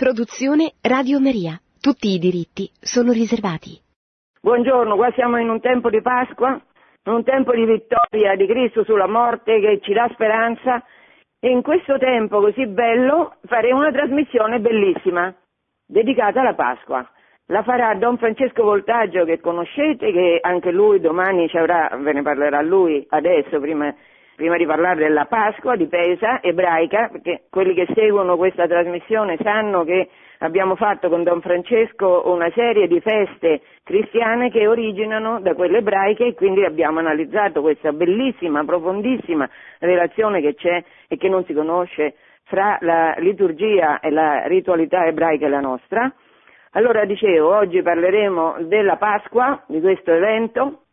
Produzione Radio Maria. Tutti i diritti sono riservati. Buongiorno, qua siamo in un tempo di Pasqua, un tempo di vittoria di Cristo sulla morte che ci dà speranza e in questo tempo così bello faremo una trasmissione bellissima dedicata alla Pasqua. La farà Don Francesco Voltaggio che conoscete, che anche lui domani ci avrà, ve ne parlerà lui adesso prima prima di parlare della Pasqua di Pesa ebraica, perché quelli che seguono questa trasmissione sanno che abbiamo fatto con Don Francesco una serie di feste cristiane che originano da quelle ebraiche e quindi abbiamo analizzato questa bellissima, profondissima relazione che c'è e che non si conosce fra la liturgia e la ritualità ebraica e la nostra. Allora dicevo, oggi parleremo della Pasqua, di questo evento,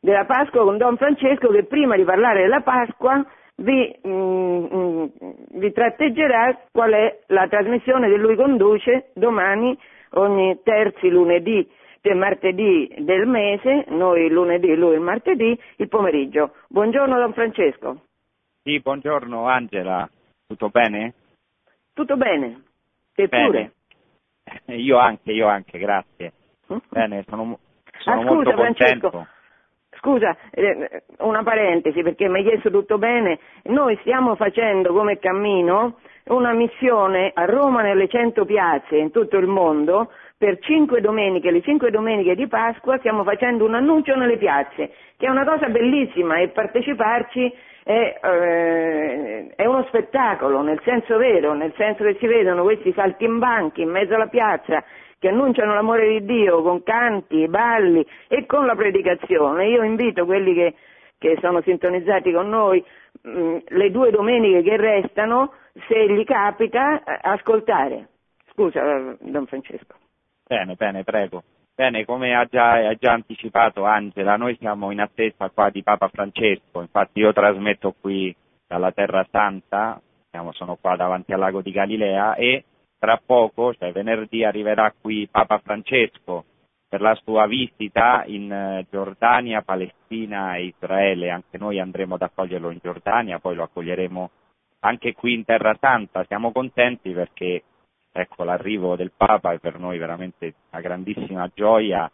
della Pasqua con Don Francesco che prima di parlare della Pasqua vi, mm, mm, vi tratteggerà qual è la trasmissione che lui conduce domani ogni terzi lunedì e martedì del mese, noi lunedì, lui il martedì, il pomeriggio. Buongiorno Don Francesco. Sì, buongiorno Angela, tutto bene? Tutto bene, e bene. pure? Io anche, io anche, grazie. Mm? Bene, sono, sono Ah, scusa, molto Francesco. Scusa, eh, una parentesi perché mi hai chiesto tutto bene. Noi stiamo facendo come cammino una missione a Roma nelle cento piazze in tutto il mondo per cinque domeniche, le cinque domeniche di Pasqua stiamo facendo un annuncio nelle piazze, che è una cosa bellissima e parteciparci è, eh, è uno spettacolo, nel senso vero, nel senso che si vedono questi saltimbanchi in mezzo alla piazza che annunciano l'amore di Dio con canti, balli e con la predicazione. Io invito quelli che, che sono sintonizzati con noi mh, le due domeniche che restano, se gli capita, eh, ascoltare. Scusa, eh, Don Francesco. Bene, bene, prego. Bene, come ha già, ha già anticipato Angela, noi siamo in attesa qua di Papa Francesco, infatti io trasmetto qui dalla Terra Santa, siamo, sono qua davanti al lago di Galilea e tra poco, cioè venerdì, arriverà qui Papa Francesco per la sua visita in eh, Giordania, Palestina e Israele. Anche noi andremo ad accoglierlo in Giordania, poi lo accoglieremo anche qui in Terra Santa. Siamo contenti perché ecco, l'arrivo del Papa è per noi veramente una grandissima gioia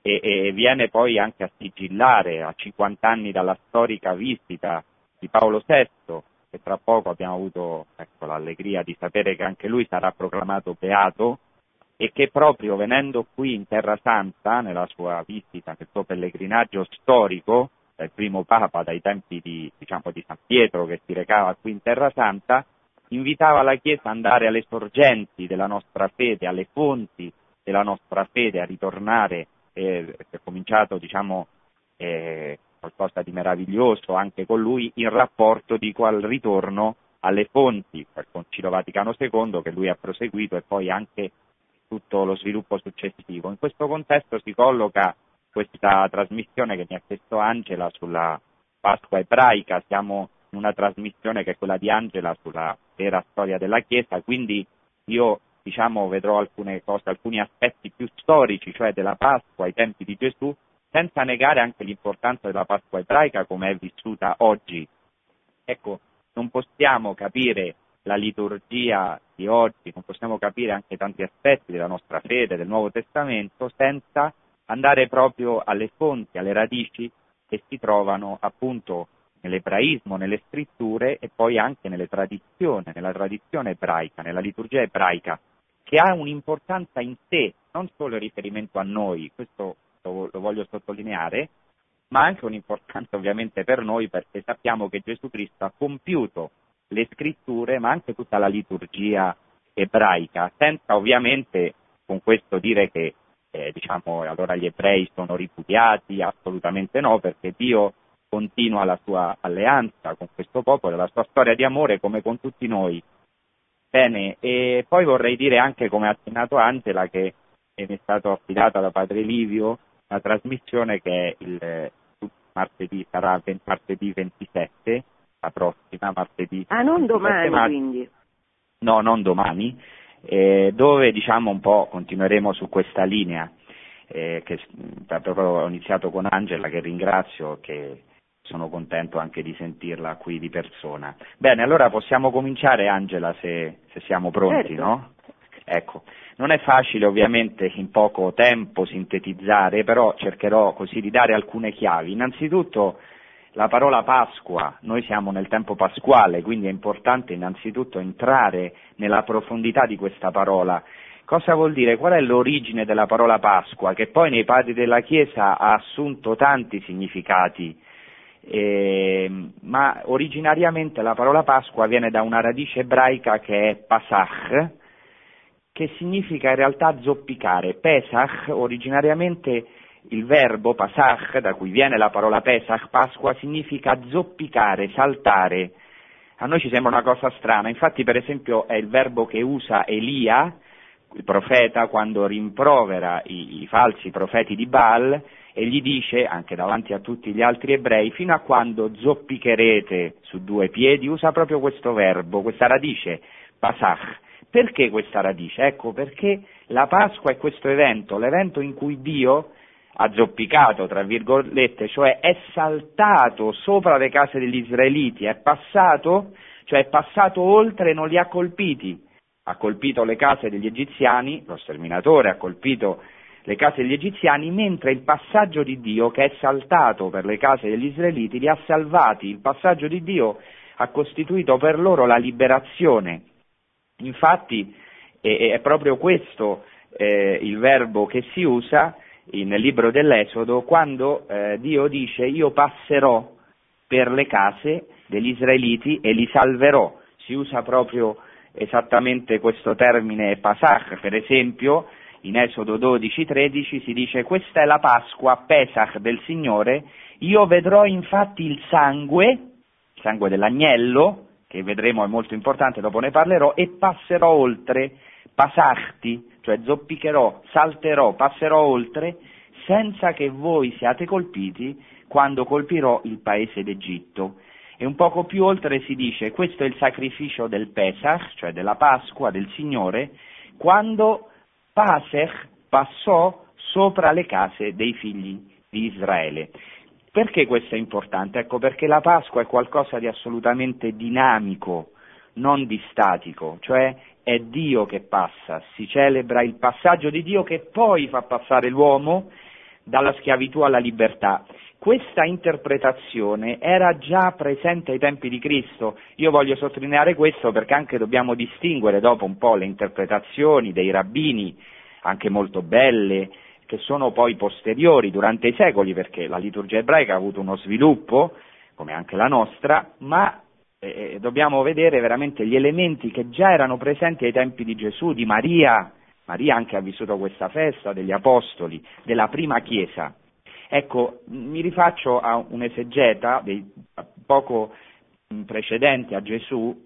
e, e viene poi anche a sigillare a 50 anni dalla storica visita di Paolo VI che tra poco abbiamo avuto ecco, l'allegria di sapere che anche lui sarà proclamato beato e che proprio venendo qui in Terra Santa, nella sua visita, nel suo pellegrinaggio storico, dal primo Papa dai tempi di, diciamo, di San Pietro che si recava qui in Terra Santa, invitava la Chiesa ad andare alle sorgenti della nostra fede, alle fonti della nostra fede, a ritornare, eh, è cominciato diciamo, eh, qualcosa di meraviglioso anche con lui in rapporto dico, al ritorno alle fonti del Concilio Vaticano II che lui ha proseguito e poi anche tutto lo sviluppo successivo. In questo contesto si colloca questa trasmissione che mi ha chiesto Angela sulla Pasqua ebraica, siamo in una trasmissione che è quella di Angela sulla vera storia della Chiesa, quindi io diciamo vedrò alcune cose, alcuni aspetti più storici, cioè della Pasqua ai tempi di Gesù, senza negare anche l'importanza della Pasqua ebraica come è vissuta oggi. Ecco, non possiamo capire la liturgia di oggi, non possiamo capire anche tanti aspetti della nostra fede, del Nuovo Testamento, senza andare proprio alle fonti, alle radici che si trovano appunto nell'ebraismo, nelle scritture e poi anche nelle tradizioni, nella tradizione ebraica, nella liturgia ebraica, che ha un'importanza in sé, non solo in riferimento a noi, questo lo, lo voglio sottolineare, ma anche un'importanza ovviamente per noi perché sappiamo che Gesù Cristo ha compiuto le scritture, ma anche tutta la liturgia ebraica, senza ovviamente con questo dire che eh, diciamo allora gli ebrei sono ripudiati, assolutamente no, perché Dio continua la sua alleanza con questo popolo, la sua storia di amore come con tutti noi. Bene, e poi vorrei dire anche, come ha accennato Angela, che mi è stato affidata da padre Livio una trasmissione che è il martedì, sarà martedì 27, la prossima, martedì. Ah, non 27 domani maggio. quindi. No, non domani, eh, dove diciamo un po' continueremo su questa linea eh, che proprio ho iniziato con Angela che ringrazio che sono contento anche di sentirla qui di persona. Bene, allora possiamo cominciare Angela se, se siamo pronti, Certo. no? Ecco, non è facile ovviamente in poco tempo sintetizzare, però cercherò così di dare alcune chiavi. Innanzitutto la parola Pasqua, noi siamo nel tempo pasquale, quindi è importante innanzitutto entrare nella profondità di questa parola. Cosa vuol dire? Qual è l'origine della parola Pasqua, che poi nei padri della Chiesa ha assunto tanti significati? Eh, ma originariamente la parola Pasqua viene da una radice ebraica che è Pasach, che significa in realtà zoppicare. Pesach originariamente il verbo Pasach, da cui viene la parola Pesach, Pasqua, significa zoppicare, saltare. A noi ci sembra una cosa strana, infatti per esempio è il verbo che usa Elia, il profeta, quando rimprovera i, i falsi profeti di Baal e gli dice, anche davanti a tutti gli altri ebrei, fino a quando zoppicherete su due piedi, usa proprio questo verbo, questa radice, Pasach. Perché questa radice? Ecco, perché la Pasqua è questo evento, l'evento in cui Dio ha zoppicato, tra virgolette, cioè è saltato sopra le case degli israeliti, è passato, cioè è passato oltre e non li ha colpiti. Ha colpito le case degli egiziani, lo sterminatore ha colpito le case degli egiziani, mentre il passaggio di Dio che è saltato per le case degli israeliti li ha salvati. Il passaggio di Dio ha costituito per loro la liberazione. Infatti è, è proprio questo eh, il verbo che si usa nel libro dell'Esodo quando eh, Dio dice io passerò per le case degli israeliti e li salverò. Si usa proprio esattamente questo termine Pasach, per esempio in Esodo 12-13 si dice questa è la Pasqua, Pesach del Signore, io vedrò infatti il sangue, il sangue dell'agnello, che vedremo è molto importante, dopo ne parlerò, e passerò oltre, pasachti, cioè zoppicherò, salterò, passerò oltre, senza che voi siate colpiti quando colpirò il paese d'Egitto. E un poco più oltre si dice, questo è il sacrificio del Pesach, cioè della Pasqua del Signore, quando Pasech passò sopra le case dei figli di Israele. Perché questo è importante? Ecco, perché la Pasqua è qualcosa di assolutamente dinamico, non di statico, cioè è Dio che passa, si celebra il passaggio di Dio che poi fa passare l'uomo dalla schiavitù alla libertà. Questa interpretazione era già presente ai tempi di Cristo. Io voglio sottolineare questo perché anche dobbiamo distinguere dopo un po' le interpretazioni dei rabbini, anche molto belle, che sono poi posteriori durante i secoli, perché la liturgia ebraica ha avuto uno sviluppo, come anche la nostra, ma eh, dobbiamo vedere veramente gli elementi che già erano presenti ai tempi di Gesù, di Maria, Maria anche ha vissuto questa festa degli Apostoli, della prima Chiesa. Ecco, mi rifaccio a un esegeta dei, poco precedente a Gesù,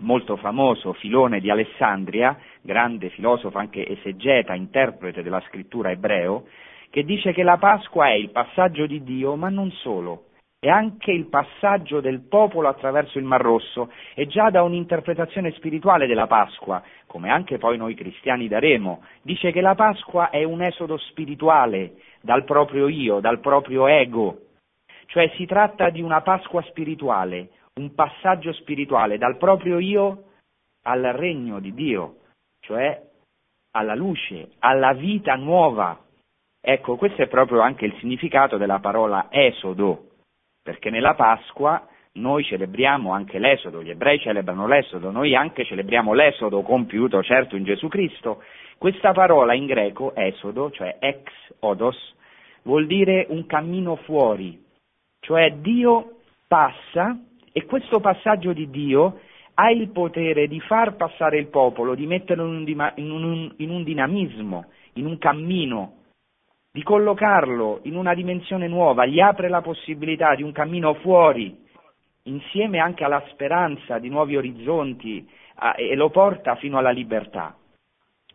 molto famoso, Filone di Alessandria, grande filosofo, anche esegeta, interprete della scrittura ebreo, che dice che la Pasqua è il passaggio di Dio, ma non solo, è anche il passaggio del popolo attraverso il Mar Rosso e già da un'interpretazione spirituale della Pasqua, come anche poi noi cristiani daremo, dice che la Pasqua è un esodo spirituale dal proprio io, dal proprio ego, cioè si tratta di una Pasqua spirituale, un passaggio spirituale dal proprio io al regno di Dio, cioè alla luce, alla vita nuova. Ecco, questo è proprio anche il significato della parola esodo, perché nella Pasqua noi celebriamo anche l'esodo, gli ebrei celebrano l'esodo, noi anche celebriamo l'esodo compiuto certo in Gesù Cristo. Questa parola in greco, esodo, cioè ex odos, vuol dire un cammino fuori, cioè Dio passa e questo passaggio di Dio ha il potere di far passare il popolo, di metterlo in un, in un, in un dinamismo, in un cammino, di collocarlo in una dimensione nuova, gli apre la possibilità di un cammino fuori, insieme anche alla speranza di nuovi orizzonti a, e lo porta fino alla libertà.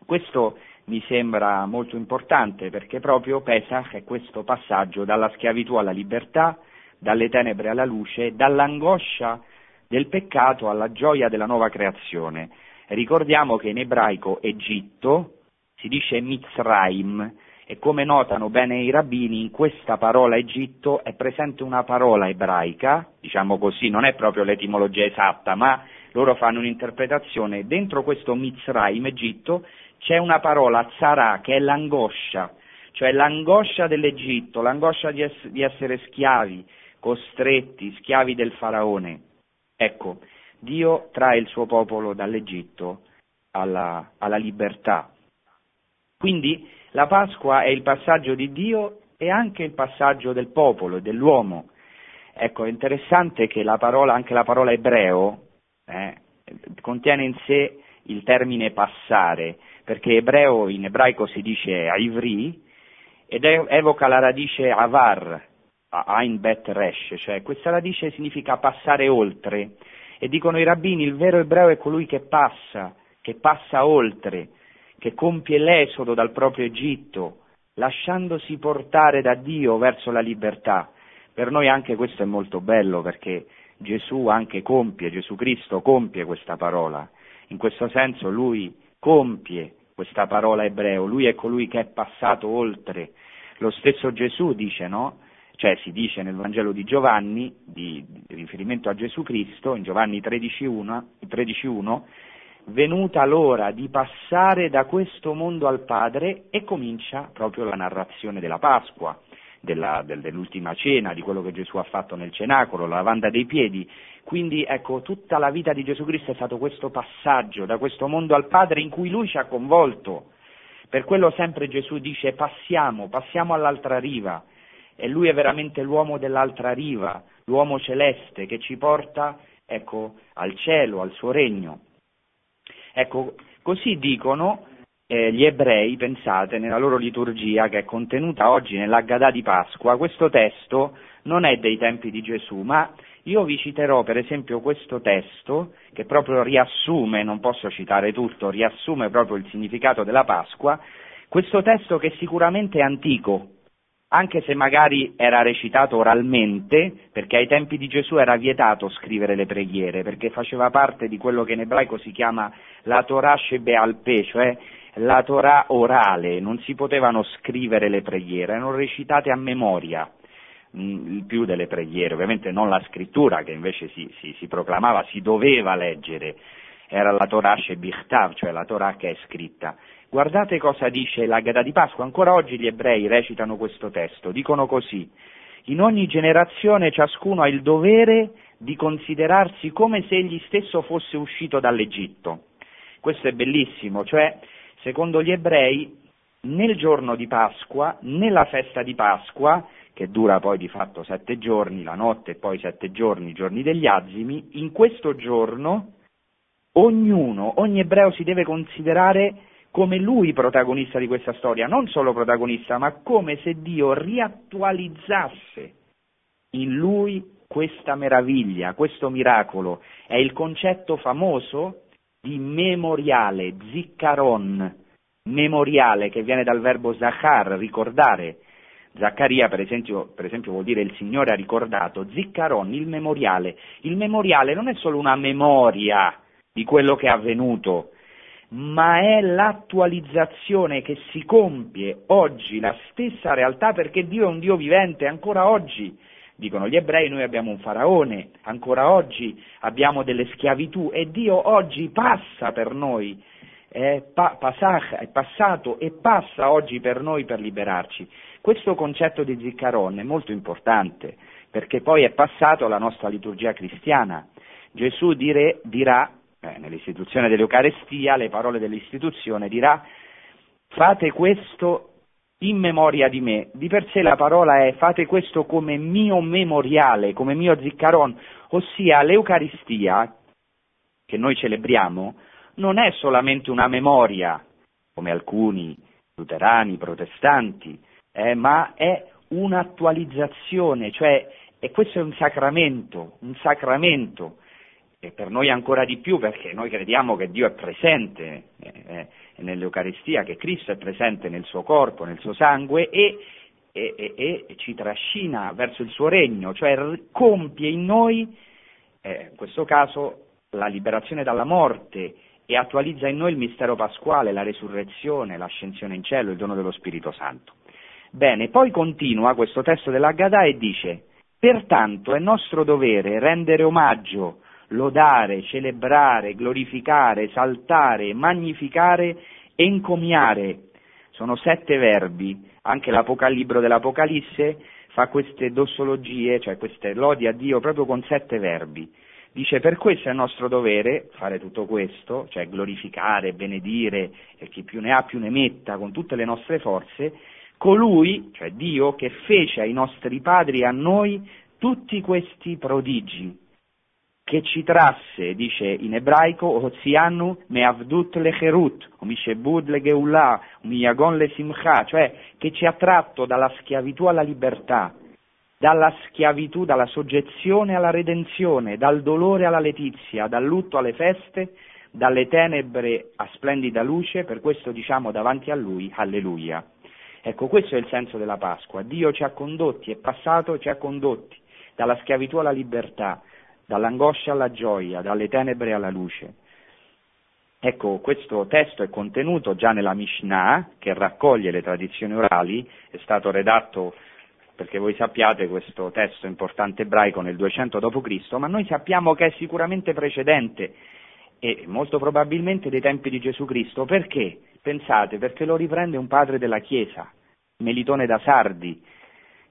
Questo mi sembra molto importante perché proprio Pesach è questo passaggio dalla schiavitù alla libertà, dalle tenebre alla luce, dall'angoscia del peccato alla gioia della nuova creazione. Ricordiamo che in ebraico Egitto si dice Mitzraim e come notano bene i rabbini in questa parola Egitto è presente una parola ebraica, diciamo così, non è proprio l'etimologia esatta, ma loro fanno un'interpretazione, dentro questo Mizraim, Egitto, c'è una parola, Zara, che è l'angoscia, cioè l'angoscia dell'Egitto, l'angoscia di, ess- di essere schiavi, costretti, schiavi del faraone. Ecco, Dio trae il suo popolo dall'Egitto alla, alla libertà. Quindi la Pasqua è il passaggio di Dio e anche il passaggio del popolo e dell'uomo. Ecco, è interessante che la parola, anche la parola ebreo eh, contiene in sé il termine passare, perché ebreo in ebraico si dice ivri ed evoca la radice avar, Ein Bet Resh, cioè questa radice significa passare oltre. E dicono i rabbini, il vero ebreo è colui che passa, che passa oltre, che compie l'esodo dal proprio Egitto, lasciandosi portare da Dio verso la libertà. Per noi anche questo è molto bello perché Gesù anche compie, Gesù Cristo compie questa parola. In questo senso lui compie questa parola ebreo, lui è colui che è passato oltre. Lo stesso Gesù dice, no? Cioè si dice nel Vangelo di Giovanni, di, di riferimento a Gesù Cristo, in Giovanni 13.1, 13.1, venuta l'ora di passare da questo mondo al Padre e comincia proprio la narrazione della Pasqua, della, del, dell'ultima cena, di quello che Gesù ha fatto nel cenacolo, la lavanda dei piedi. Quindi ecco, tutta la vita di Gesù Cristo è stato questo passaggio da questo mondo al Padre in cui Lui ci ha coinvolto. Per quello sempre Gesù dice passiamo, passiamo all'altra riva, e lui è veramente l'uomo dell'altra riva, l'uomo celeste che ci porta ecco, al cielo, al suo regno. Ecco, così dicono eh, gli ebrei, pensate, nella loro liturgia che è contenuta oggi nell'Aggadà di Pasqua, questo testo non è dei tempi di Gesù, ma io vi citerò per esempio questo testo che proprio riassume, non posso citare tutto, riassume proprio il significato della Pasqua, questo testo che sicuramente è antico, anche se magari era recitato oralmente, perché ai tempi di Gesù era vietato scrivere le preghiere, perché faceva parte di quello che in ebraico si chiama la Torah Shebealpe, cioè la Torah orale, non si potevano scrivere le preghiere, erano recitate a memoria mm, il più delle preghiere, ovviamente non la scrittura che invece si, si, si proclamava, si doveva leggere, era la Torah Shebichtav, cioè la Torah che è scritta. Guardate cosa dice l'Agada di Pasqua, ancora oggi gli ebrei recitano questo testo, dicono così, in ogni generazione ciascuno ha il dovere di considerarsi come se egli stesso fosse uscito dall'Egitto. Questo è bellissimo, cioè, secondo gli ebrei, nel giorno di Pasqua, nella festa di Pasqua, che dura poi di fatto sette giorni, la notte e poi sette giorni, i giorni degli azimi, in questo giorno ognuno, ogni ebreo si deve considerare come lui protagonista di questa storia, non solo protagonista, ma come se Dio riattualizzasse in lui questa meraviglia, questo miracolo. È il concetto famoso di memoriale, ziccaron, memoriale che viene dal verbo zachar, ricordare. Zaccaria, per esempio, per esempio, vuol dire il Signore ha ricordato, ziccaron, il memoriale. Il memoriale non è solo una memoria di quello che è avvenuto, ma è l'attualizzazione che si compie oggi, la stessa realtà, perché Dio è un Dio vivente, ancora oggi, dicono gli ebrei, noi abbiamo un faraone, ancora oggi abbiamo delle schiavitù e Dio oggi passa per noi, è, pa- pasach, è passato e passa oggi per noi per liberarci. Questo concetto di Ziccaron è molto importante, perché poi è passato alla nostra liturgia cristiana. Gesù dire, dirà eh, nell'istituzione dell'Eucarestia, le parole dell'istituzione, dirà fate questo in memoria di me. Di per sé la parola è fate questo come mio memoriale, come mio ziccaron, ossia l'Eucaristia che noi celebriamo non è solamente una memoria, come alcuni luterani, protestanti, eh, ma è un'attualizzazione, cioè e questo è un sacramento, un sacramento e per noi ancora di più perché noi crediamo che Dio è presente eh, eh, nell'Eucaristia, che Cristo è presente nel suo corpo, nel suo sangue e, e, e, e ci trascina verso il suo regno, cioè compie in noi, eh, in questo caso, la liberazione dalla morte e attualizza in noi il mistero pasquale, la resurrezione, l'ascensione in cielo, il dono dello Spirito Santo. Bene, poi continua questo testo dell'Aggadà e dice, pertanto è nostro dovere rendere omaggio lodare, celebrare, glorificare, esaltare, magnificare, encomiare. Sono sette verbi, anche il libro dell'Apocalisse fa queste dossologie, cioè queste lodi a Dio proprio con sette verbi. Dice per questo è nostro dovere fare tutto questo, cioè glorificare, benedire e chi più ne ha più ne metta con tutte le nostre forze, colui, cioè Dio, che fece ai nostri padri e a noi tutti questi prodigi, che ci trasse, dice in ebraico, Ozianu me'avdut lecherut, o mishebud le geullah, o miyagon le simcha, cioè che ci ha tratto dalla schiavitù alla libertà, dalla schiavitù, dalla soggezione alla redenzione, dal dolore alla letizia, dal lutto alle feste, dalle tenebre a splendida luce, per questo diciamo davanti a Lui, alleluia. Ecco, questo è il senso della Pasqua. Dio ci ha condotti, è passato, ci ha condotti dalla schiavitù alla libertà, dall'angoscia alla gioia, dalle tenebre alla luce. Ecco, questo testo è contenuto già nella Mishnah, che raccoglie le tradizioni orali, è stato redatto perché voi sappiate questo testo importante ebraico nel 200 d.C., ma noi sappiamo che è sicuramente precedente e molto probabilmente dei tempi di Gesù Cristo. Perché? Pensate, perché lo riprende un padre della Chiesa, Melitone da Sardi,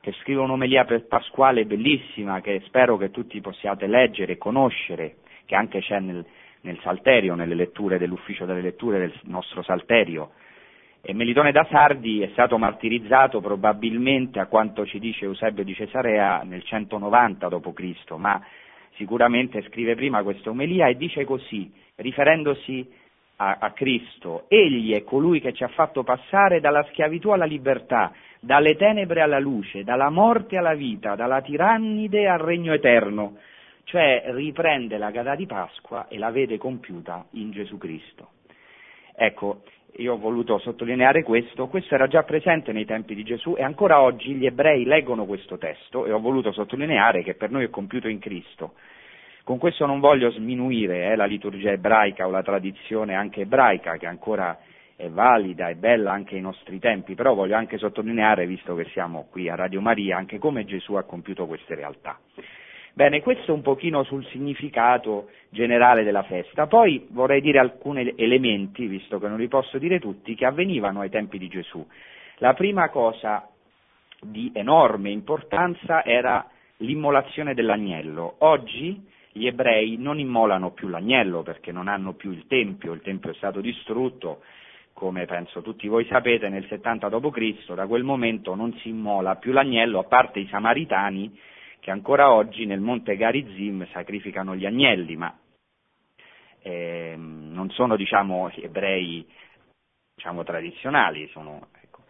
che scrive un'omelia pasquale bellissima che spero che tutti possiate leggere e conoscere, che anche c'è nel, nel Salterio, nelle letture dell'ufficio delle letture del nostro Salterio. E Melitone da Sardi è stato martirizzato probabilmente, a quanto ci dice Eusebio di Cesarea, nel 190 d.C., ma sicuramente scrive prima questa omelia e dice così, riferendosi a, a Cristo, Egli è colui che ci ha fatto passare dalla schiavitù alla libertà, dalle tenebre alla luce, dalla morte alla vita, dalla tirannide al regno eterno, cioè riprende la gata di Pasqua e la vede compiuta in Gesù Cristo. Ecco, io ho voluto sottolineare questo, questo era già presente nei tempi di Gesù e ancora oggi gli ebrei leggono questo testo e ho voluto sottolineare che per noi è compiuto in Cristo. Con questo non voglio sminuire eh, la liturgia ebraica o la tradizione anche ebraica che ancora è valida e bella anche ai nostri tempi, però voglio anche sottolineare, visto che siamo qui a Radio Maria, anche come Gesù ha compiuto queste realtà. Bene, questo un pochino sul significato generale della festa. Poi vorrei dire alcuni elementi, visto che non li posso dire tutti, che avvenivano ai tempi di Gesù. La prima cosa di enorme importanza era l'immolazione dell'agnello. Oggi gli ebrei non immolano più l'agnello perché non hanno più il Tempio, il Tempio è stato distrutto, come penso tutti voi sapete, nel 70 d.C., da quel momento non si immola più l'agnello, a parte i samaritani che ancora oggi nel monte Garizim sacrificano gli agnelli, ma eh, non sono diciamo, ebrei diciamo, tradizionali, sono, ecco,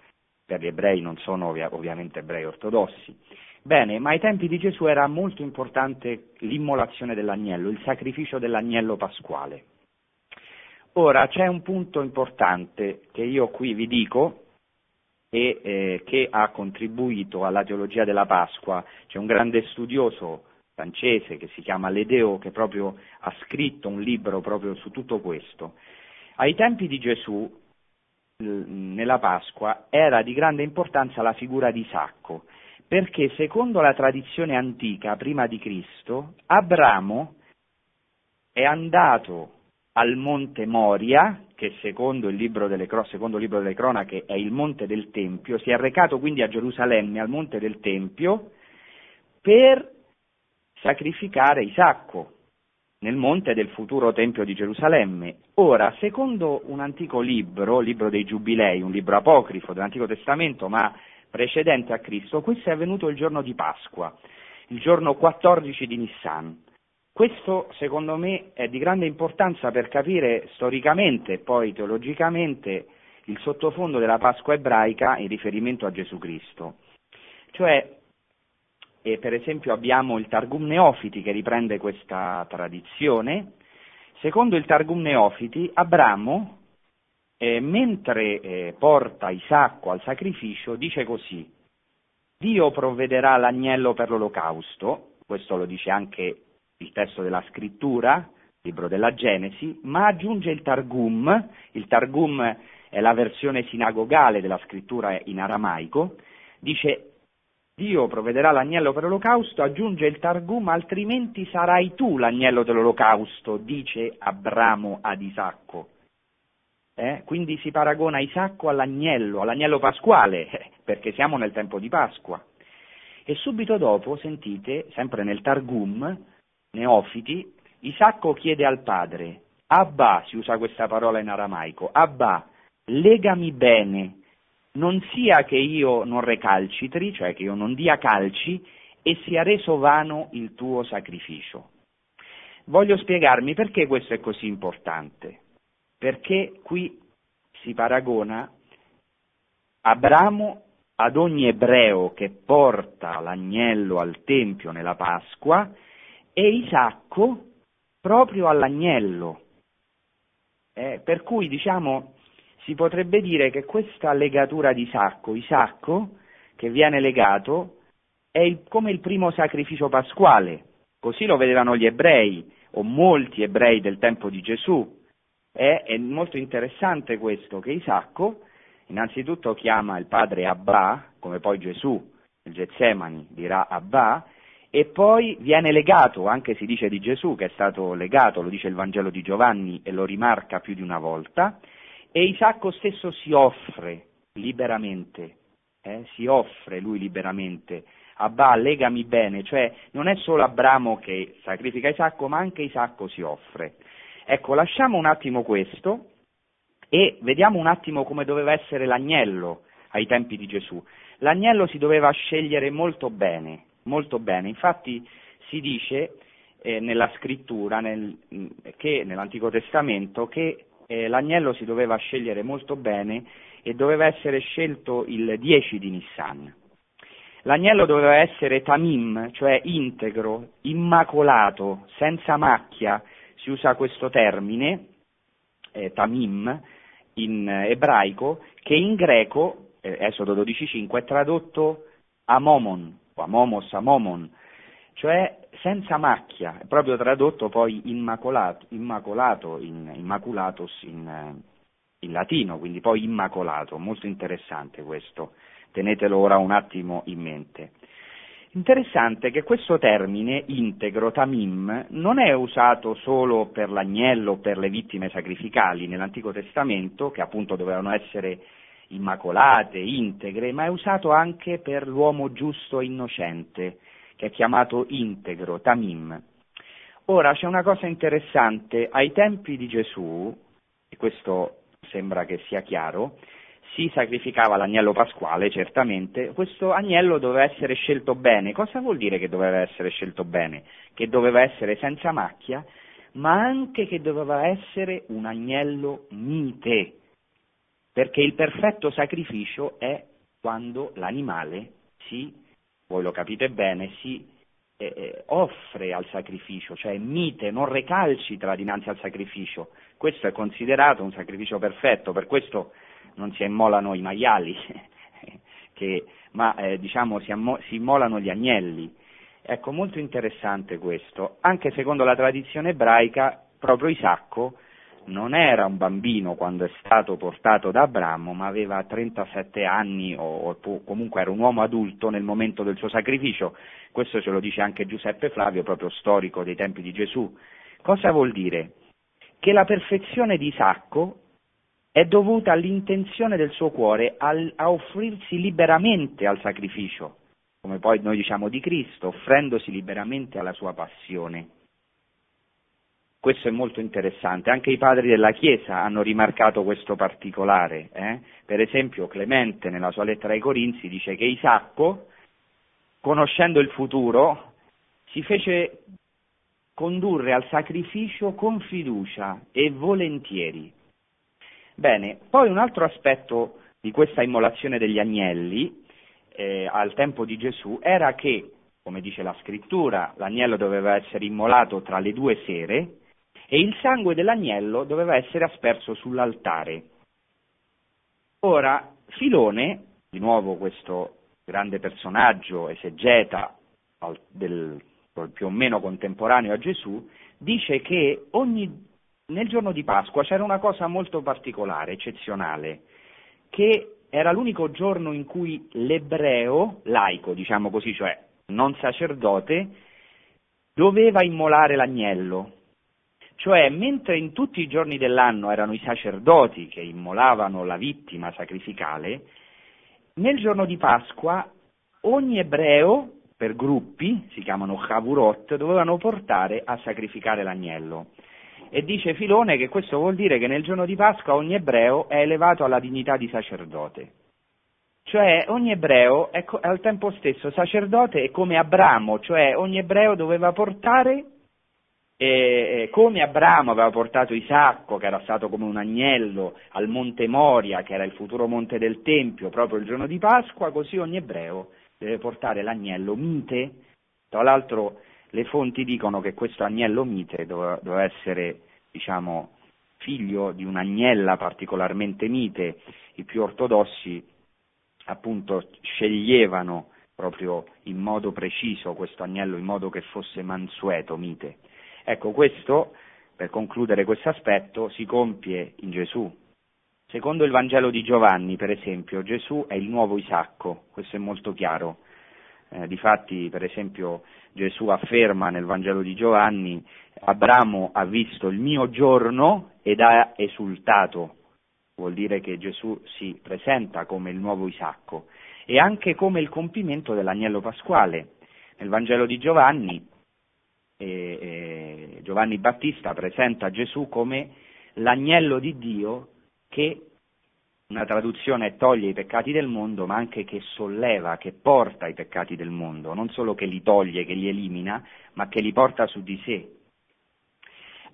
per gli ebrei non sono ovvia, ovviamente ebrei ortodossi. Bene, ma ai tempi di Gesù era molto importante l'immolazione dell'agnello, il sacrificio dell'agnello pasquale. Ora c'è un punto importante che io qui vi dico e eh, che ha contribuito alla teologia della Pasqua. C'è un grande studioso francese che si chiama Ledeo che proprio ha scritto un libro proprio su tutto questo. Ai tempi di Gesù, nella Pasqua, era di grande importanza la figura di Isacco, perché secondo la tradizione antica, prima di Cristo, Abramo è andato al monte Moria, che secondo il, delle, secondo libro delle cronache è il monte del Tempio, si è recato quindi a Gerusalemme, al monte del Tempio, per sacrificare Isacco nel monte del futuro Tempio di Gerusalemme. Ora, secondo un antico libro, libro dei Giubilei, un libro apocrifo dell'Antico Testamento, ma precedente a Cristo, questo è avvenuto il giorno di Pasqua, il giorno 14 di Nissan. Questo secondo me è di grande importanza per capire storicamente e poi teologicamente il sottofondo della Pasqua ebraica in riferimento a Gesù Cristo. Cioè, eh, per esempio abbiamo il Targum Neofiti che riprende questa tradizione. Secondo il Targum Neofiti, Abramo, eh, mentre eh, porta Isacco al sacrificio, dice così, Dio provvederà l'agnello per l'olocausto, questo lo dice anche il testo della scrittura, libro della Genesi, ma aggiunge il Targum, il Targum è la versione sinagogale della scrittura in aramaico, dice Dio provvederà l'agnello per l'olocausto, aggiunge il Targum, altrimenti sarai tu l'agnello dell'olocausto, dice Abramo ad Isacco. Eh? Quindi si paragona Isacco all'agnello, all'agnello pasquale, perché siamo nel tempo di Pasqua. E subito dopo, sentite, sempre nel Targum, Neofiti, Isacco chiede al padre, Abba, si usa questa parola in aramaico, Abba, legami bene, non sia che io non recalcitri, cioè che io non dia calci, e sia reso vano il tuo sacrificio. Voglio spiegarmi perché questo è così importante. Perché qui si paragona Abramo ad ogni ebreo che porta l'agnello al Tempio nella Pasqua e Isacco proprio all'agnello. Eh, per cui diciamo si potrebbe dire che questa legatura di Isacco, Isacco che viene legato, è il, come il primo sacrificio pasquale, così lo vedevano gli ebrei, o molti ebrei del tempo di Gesù. È, è molto interessante questo, che Isacco innanzitutto chiama il padre Abba, come poi Gesù, il Getsemani dirà Abba, e poi viene legato, anche si dice di Gesù che è stato legato, lo dice il Vangelo di Giovanni e lo rimarca più di una volta, e Isacco stesso si offre liberamente, eh, si offre lui liberamente, Abba legami bene, cioè non è solo Abramo che sacrifica Isacco, ma anche Isacco si offre. Ecco, lasciamo un attimo questo e vediamo un attimo come doveva essere l'agnello ai tempi di Gesù. L'agnello si doveva scegliere molto bene, molto bene. Infatti si dice eh, nella scrittura nel, che, nell'Antico Testamento che eh, l'agnello si doveva scegliere molto bene e doveva essere scelto il 10 di Nissan. L'agnello doveva essere tamim, cioè integro, immacolato, senza macchia, si usa questo termine, eh, tamim, in ebraico, che in greco, eh, Esodo 12.5, è tradotto amomon, o amomos, amomon, cioè senza macchia, proprio tradotto poi immacolato, immacolato in, immaculatus in, eh, in latino, quindi poi immacolato, molto interessante questo, tenetelo ora un attimo in mente. Interessante che questo termine integro, tamim, non è usato solo per l'agnello o per le vittime sacrificali. nell'Antico Testamento, che appunto dovevano essere immacolate, integre, ma è usato anche per l'uomo giusto e innocente, che è chiamato integro, tamim. Ora c'è una cosa interessante, ai tempi di Gesù, e questo sembra che sia chiaro, si sacrificava l'agnello pasquale, certamente, questo agnello doveva essere scelto bene. Cosa vuol dire che doveva essere scelto bene? Che doveva essere senza macchia, ma anche che doveva essere un agnello mite, perché il perfetto sacrificio è quando l'animale si voi lo capite bene, si eh, eh, offre al sacrificio, cioè mite, non recalcitra dinanzi al sacrificio. Questo è considerato un sacrificio perfetto, per questo non si immolano i maiali, che, ma eh, diciamo si, ammo- si immolano gli agnelli. Ecco, molto interessante questo. Anche secondo la tradizione ebraica, proprio Isacco non era un bambino quando è stato portato da Abramo, ma aveva 37 anni o, o, comunque era un uomo adulto nel momento del suo sacrificio. Questo ce lo dice anche Giuseppe Flavio, proprio storico dei tempi di Gesù. Cosa vuol dire? Che la perfezione di Isacco è dovuta all'intenzione del suo cuore al, a offrirsi liberamente al sacrificio, come poi noi diciamo di Cristo, offrendosi liberamente alla sua passione. Questo è molto interessante, anche i padri della Chiesa hanno rimarcato questo particolare. Eh? Per esempio Clemente nella sua lettera ai Corinzi dice che Isacco, conoscendo il futuro, si fece condurre al sacrificio con fiducia e volentieri. Bene, poi un altro aspetto di questa immolazione degli agnelli eh, al tempo di Gesù era che, come dice la scrittura, l'agnello doveva essere immolato tra le due sere, e il sangue dell'agnello doveva essere asperso sull'altare. Ora, Filone, di nuovo questo grande personaggio esegeta del, più o meno contemporaneo a Gesù, dice che ogni, nel giorno di Pasqua c'era una cosa molto particolare, eccezionale, che era l'unico giorno in cui l'ebreo, laico diciamo così, cioè non sacerdote, doveva immolare l'agnello. Cioè, mentre in tutti i giorni dell'anno erano i sacerdoti che immolavano la vittima sacrificale, nel giorno di Pasqua ogni ebreo, per gruppi, si chiamano Chavurot, dovevano portare a sacrificare l'agnello. E dice Filone che questo vuol dire che nel giorno di Pasqua ogni ebreo è elevato alla dignità di sacerdote. Cioè ogni ebreo è al tempo stesso sacerdote e come Abramo, cioè ogni ebreo doveva portare, eh, come Abramo aveva portato Isacco, che era stato come un agnello, al monte Moria, che era il futuro monte del Tempio, proprio il giorno di Pasqua, così ogni ebreo deve portare l'agnello mite. Tra l'altro le fonti dicono che questo agnello mite doveva essere, diciamo, figlio di un'agnella particolarmente mite, i più ortodossi appunto sceglievano proprio in modo preciso questo agnello in modo che fosse mansueto, mite. Ecco, questo, per concludere questo aspetto, si compie in Gesù. Secondo il Vangelo di Giovanni, per esempio, Gesù è il nuovo Isacco, questo è molto chiaro. Eh, difatti, per esempio, Gesù afferma nel Vangelo di Giovanni, Abramo ha visto il mio giorno ed ha esultato vuol dire che Gesù si presenta come il nuovo Isacco e anche come il compimento dell'agnello pasquale. Nel Vangelo di Giovanni, eh, Giovanni Battista presenta Gesù come l'agnello di Dio che, una traduzione toglie i peccati del mondo, ma anche che solleva, che porta i peccati del mondo, non solo che li toglie, che li elimina, ma che li porta su di sé.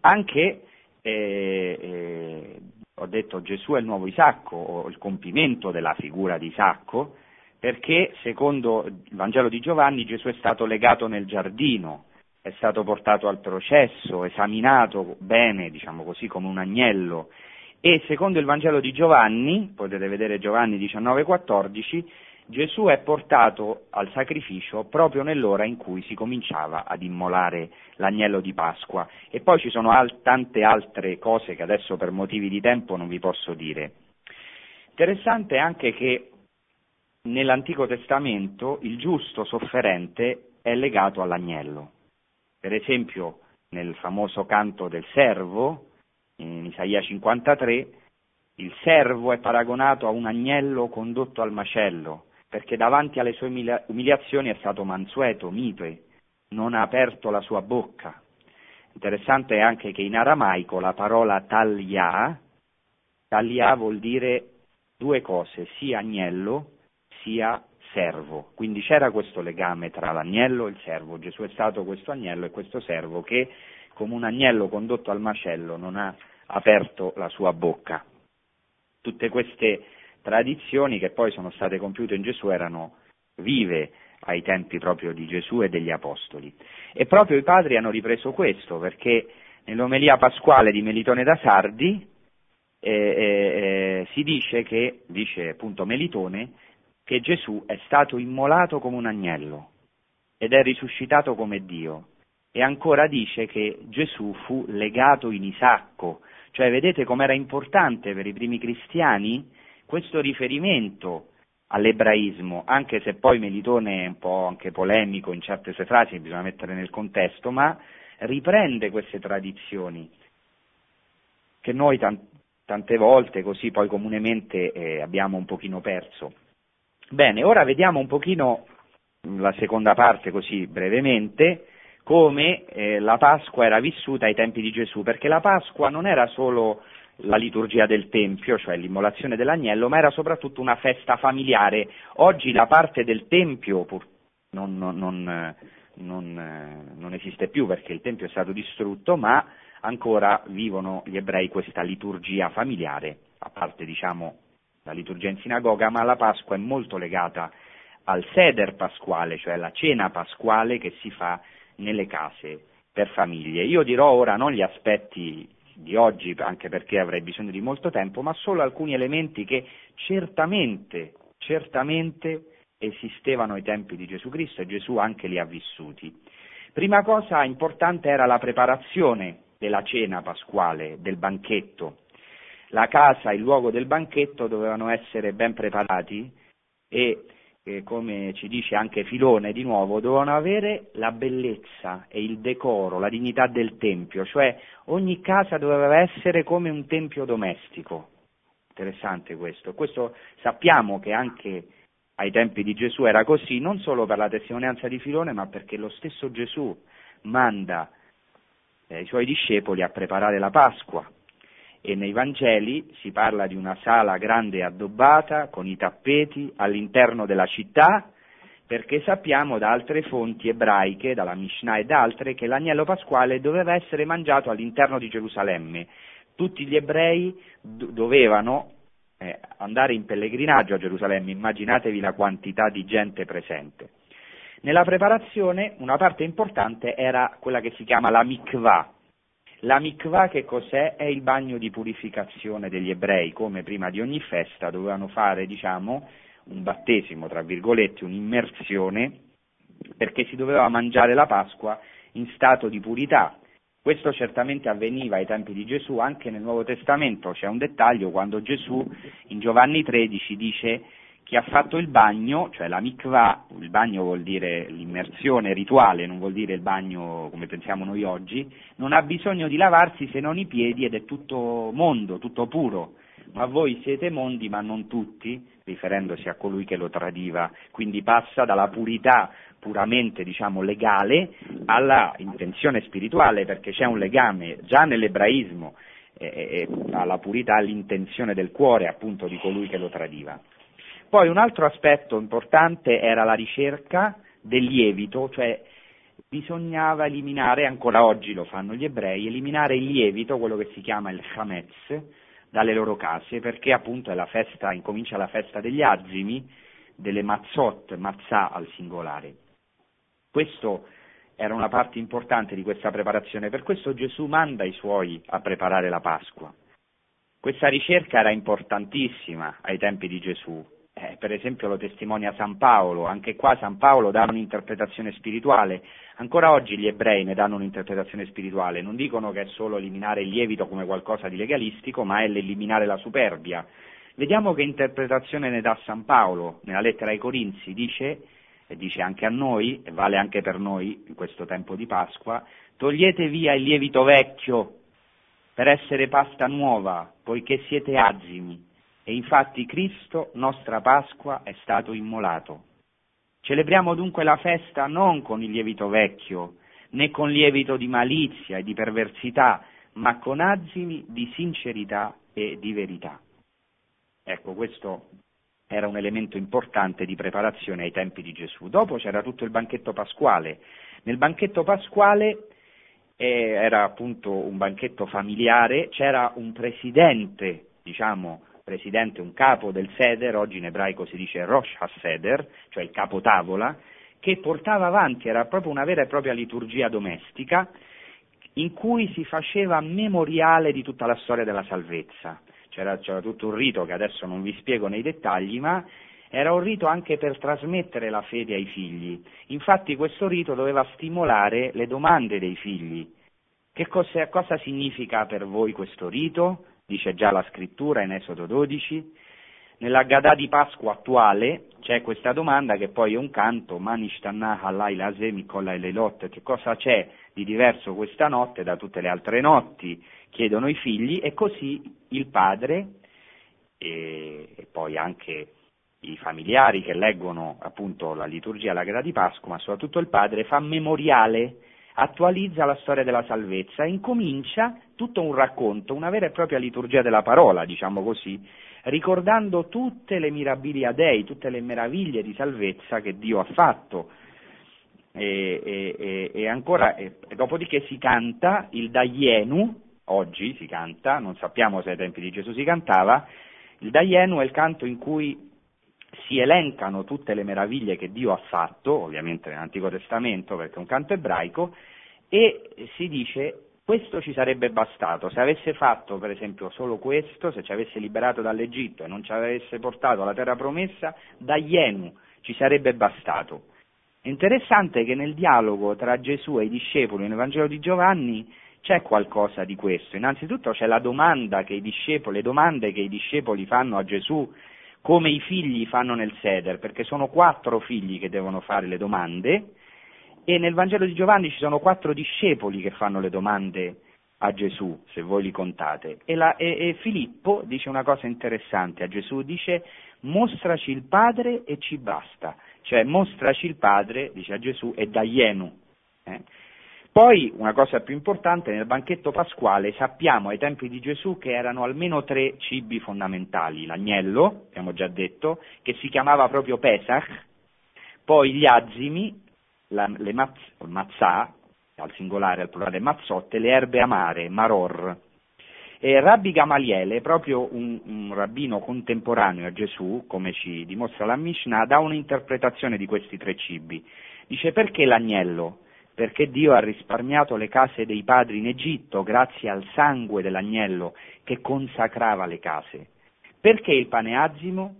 Anche eh, eh ho detto Gesù è il nuovo Isacco, o il compimento della figura di Isacco, perché secondo il Vangelo di Giovanni Gesù è stato legato nel giardino, è stato portato al processo, esaminato bene, diciamo così, come un agnello, e secondo il Vangelo di Giovanni, potete vedere Giovanni 19,14, Gesù è portato al sacrificio proprio nell'ora in cui si cominciava ad immolare l'agnello di Pasqua. E poi ci sono al- tante altre cose che adesso per motivi di tempo non vi posso dire. Interessante anche che nell'Antico Testamento il giusto sofferente è legato all'agnello. Per esempio nel famoso canto del servo, in Isaia 53, il servo è paragonato a un agnello condotto al macello, perché davanti alle sue umiliazioni è stato mansueto, mite, non ha aperto la sua bocca. Interessante è anche che in aramaico la parola talia, talia vuol dire due cose, sia agnello sia servo. Quindi c'era questo legame tra l'agnello e il servo. Gesù è stato questo agnello e questo servo che, come un agnello condotto al macello, non ha aperto la sua bocca. Tutte queste tradizioni che poi sono state compiute in Gesù erano vive ai tempi proprio di Gesù e degli Apostoli. E proprio i padri hanno ripreso questo, perché nell'omelia pasquale di Melitone da Sardi eh, eh, si dice che, dice appunto Melitone, che Gesù è stato immolato come un agnello ed è risuscitato come Dio. E ancora dice che Gesù fu legato in Isacco, cioè vedete com'era importante per i primi cristiani questo riferimento all'ebraismo, anche se poi Melitone è un po' anche polemico in certe sue frasi, bisogna mettere nel contesto, ma riprende queste tradizioni che noi tan- tante volte così poi comunemente eh, abbiamo un pochino perso. Bene, ora vediamo un pochino la seconda parte così brevemente, come eh, la Pasqua era vissuta ai tempi di Gesù, perché la Pasqua non era solo la liturgia del Tempio, cioè l'immolazione dell'agnello, ma era soprattutto una festa familiare. Oggi la parte del Tempio non, non, non, non, esiste più perché il Tempio è stato distrutto, ma ancora vivono gli ebrei questa liturgia familiare, a parte diciamo la liturgia in sinagoga, ma la Pasqua è molto legata al seder pasquale, cioè la cena pasquale che si fa nelle case per famiglie. Io dirò ora non gli aspetti di oggi, anche perché avrei bisogno di molto tempo, ma solo alcuni elementi che certamente, certamente esistevano ai tempi di Gesù Cristo e Gesù anche li ha vissuti. Prima cosa importante era la preparazione della cena pasquale, del banchetto. La casa, il luogo del banchetto dovevano essere ben preparati e eh, come ci dice anche Filone di nuovo, dovevano avere la bellezza e il decoro, la dignità del tempio, cioè ogni casa doveva essere come un tempio domestico. Interessante questo. Questo sappiamo che anche ai tempi di Gesù era così, non solo per la testimonianza di Filone, ma perché lo stesso Gesù manda eh, i suoi discepoli a preparare la Pasqua e nei Vangeli si parla di una sala grande e addobbata con i tappeti all'interno della città perché sappiamo da altre fonti ebraiche, dalla Mishnah e da altre, che l'agnello pasquale doveva essere mangiato all'interno di Gerusalemme. Tutti gli ebrei dovevano eh, andare in pellegrinaggio a Gerusalemme, immaginatevi la quantità di gente presente. Nella preparazione una parte importante era quella che si chiama la mikvah, la mikvah che cos'è? È il bagno di purificazione degli ebrei, come prima di ogni festa dovevano fare, diciamo, un battesimo, tra virgolette, un'immersione, perché si doveva mangiare la Pasqua in stato di purità. Questo certamente avveniva ai tempi di Gesù, anche nel Nuovo Testamento c'è un dettaglio quando Gesù in Giovanni 13 dice chi ha fatto il bagno, cioè la mikvah, il bagno vuol dire l'immersione rituale, non vuol dire il bagno come pensiamo noi oggi, non ha bisogno di lavarsi se non i piedi ed è tutto mondo, tutto puro. Ma voi siete mondi, ma non tutti, riferendosi a colui che lo tradiva. Quindi passa dalla purità puramente diciamo, legale alla intenzione spirituale, perché c'è un legame già nell'ebraismo eh, alla purità, all'intenzione del cuore appunto di colui che lo tradiva. Poi un altro aspetto importante era la ricerca del lievito, cioè bisognava eliminare, ancora oggi lo fanno gli ebrei, eliminare il lievito, quello che si chiama il chametz, dalle loro case, perché appunto la festa, incomincia la festa degli azimi, delle mazzot, mazzà al singolare. Questo era una parte importante di questa preparazione, per questo Gesù manda i suoi a preparare la Pasqua. Questa ricerca era importantissima ai tempi di Gesù, eh, per esempio lo testimonia San Paolo, anche qua San Paolo dà un'interpretazione spirituale, ancora oggi gli ebrei ne danno un'interpretazione spirituale, non dicono che è solo eliminare il lievito come qualcosa di legalistico, ma è l'eliminare la superbia. Vediamo che interpretazione ne dà San Paolo. Nella lettera ai Corinzi, dice, e dice anche a noi, e vale anche per noi in questo tempo di Pasqua, togliete via il lievito vecchio per essere pasta nuova, poiché siete azimi e infatti Cristo, nostra Pasqua, è stato immolato. Celebriamo dunque la festa non con il lievito vecchio, né con lievito di malizia e di perversità, ma con azimi di sincerità e di verità. Ecco, questo era un elemento importante di preparazione ai tempi di Gesù. Dopo c'era tutto il banchetto pasquale. Nel banchetto pasquale eh, era appunto un banchetto familiare, c'era un presidente, diciamo, presidente, un capo del Seder, oggi in ebraico si dice Rosh HaSeder, cioè il capo tavola, che portava avanti, era proprio una vera e propria liturgia domestica, in cui si faceva memoriale di tutta la storia della salvezza. C'era, c'era tutto un rito che adesso non vi spiego nei dettagli, ma era un rito anche per trasmettere la fede ai figli. Infatti questo rito doveva stimolare le domande dei figli. Che cosa, cosa significa per voi questo rito? Dice già la scrittura in Esodo 12. Nella Gadà di Pasqua attuale c'è questa domanda che poi è un canto, Manishtanah Halai Lase Mikola e Leilot, che cosa c'è di diverso questa notte da tutte le altre notti? Chiedono i figli e così il padre e, poi anche i familiari che leggono appunto la liturgia alla Gadà di Pasqua, ma soprattutto il padre, fa memoriale attualizza la storia della salvezza e incomincia tutto un racconto, una vera e propria liturgia della parola, diciamo così, ricordando tutte le mirabilia dei, tutte le meraviglie di salvezza che Dio ha fatto. E, e, e ancora, e, dopodiché si canta il Daienu, oggi si canta, non sappiamo se ai tempi di Gesù si cantava, il Daienu è il canto in cui si elencano tutte le meraviglie che Dio ha fatto, ovviamente nell'Antico Testamento perché è un canto ebraico, e si dice questo ci sarebbe bastato, se avesse fatto per esempio solo questo, se ci avesse liberato dall'Egitto e non ci avesse portato alla terra promessa, da Ienu ci sarebbe bastato. È interessante che nel dialogo tra Gesù e i discepoli nel Vangelo di Giovanni c'è qualcosa di questo. Innanzitutto c'è la domanda che i discepoli, le domande che i discepoli fanno a Gesù come i figli fanno nel Seder, perché sono quattro figli che devono fare le domande e nel Vangelo di Giovanni ci sono quattro discepoli che fanno le domande a Gesù, se voi li contate. E, la, e, e Filippo dice una cosa interessante a Gesù, dice mostraci il Padre e ci basta, cioè mostraci il Padre, dice a Gesù, e daglienu. Eh? Poi, una cosa più importante, nel banchetto pasquale sappiamo ai tempi di Gesù che erano almeno tre cibi fondamentali, l'agnello, abbiamo già detto, che si chiamava proprio Pesach, poi gli azimi, la, le mazz, mazzà, al singolare, al plurale mazzotte, le erbe amare, maror. E Rabbi Gamaliele, proprio un, un, rabbino contemporaneo a Gesù, come ci dimostra la Mishnah, dà un'interpretazione di questi tre cibi. Dice perché l'agnello? Perché Dio ha risparmiato le case dei padri in Egitto grazie al sangue dell'agnello che consacrava le case. Perché il pane azimo?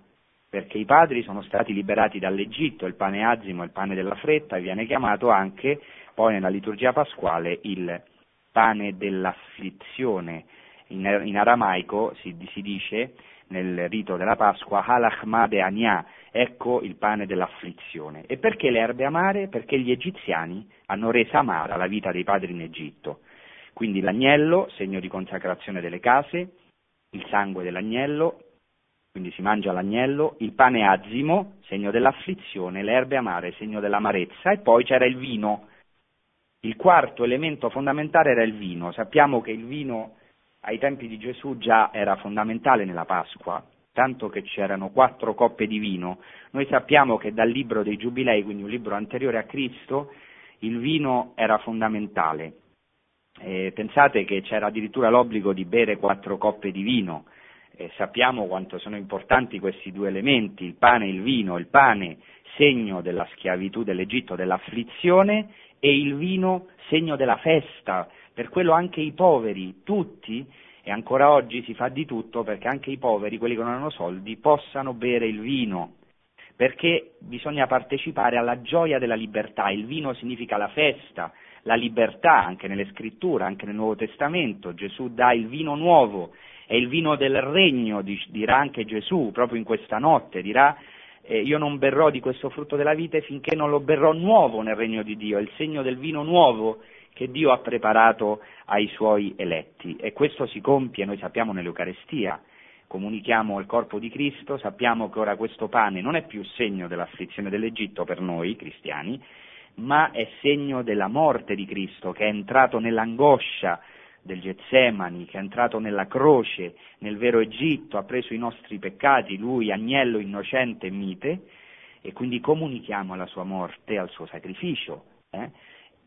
Perché i padri sono stati liberati dall'Egitto, il pane azimo, il pane della fretta, viene chiamato anche poi nella liturgia pasquale il pane dell'afflizione. In, in aramaico si, si, dice nel rito della Pasqua halachmade ania, ecco il pane dell'afflizione. E perché le erbe amare? Perché gli egiziani hanno reso amara la vita dei padri in Egitto. Quindi l'agnello, segno di consacrazione delle case, il sangue dell'agnello, quindi si mangia l'agnello, il pane azimo, segno dell'afflizione, le erbe amare, segno dell'amarezza, e poi c'era il vino, il quarto elemento fondamentale era il vino. Sappiamo che il vino ai tempi di Gesù già era fondamentale nella Pasqua, tanto che c'erano quattro coppe di vino. Noi sappiamo che dal libro dei Giubilei, quindi un libro anteriore a Cristo, il vino era fondamentale. Eh, pensate che c'era addirittura l'obbligo di bere quattro coppe di vino. Eh, sappiamo quanto sono importanti questi due elementi, il pane e il vino. Il pane, segno della schiavitù dell'Egitto, dell'afflizione, e il vino segno della festa, per quello anche i poveri, tutti, e ancora oggi si fa di tutto perché anche i poveri, quelli che non hanno soldi, possano bere il vino, perché bisogna partecipare alla gioia della libertà, il vino significa la festa, la libertà, anche nelle scritture, anche nel Nuovo Testamento, Gesù dà il vino nuovo, è il vino del regno, dirà anche Gesù, proprio in questa notte, dirà eh, io non berrò di questo frutto della vite finché non lo berrò nuovo nel regno di Dio, è il segno del vino nuovo che Dio ha preparato ai suoi eletti e questo si compie, noi sappiamo, nell'Eucarestia. Comunichiamo il corpo di Cristo, sappiamo che ora questo pane non è più segno dell'afflizione dell'Egitto per noi cristiani, ma è segno della morte di Cristo che è entrato nell'angoscia del Getsemani, che è entrato nella croce, nel vero Egitto, ha preso i nostri peccati, lui agnello innocente e mite, e quindi comunichiamo alla sua morte, al suo sacrificio, eh?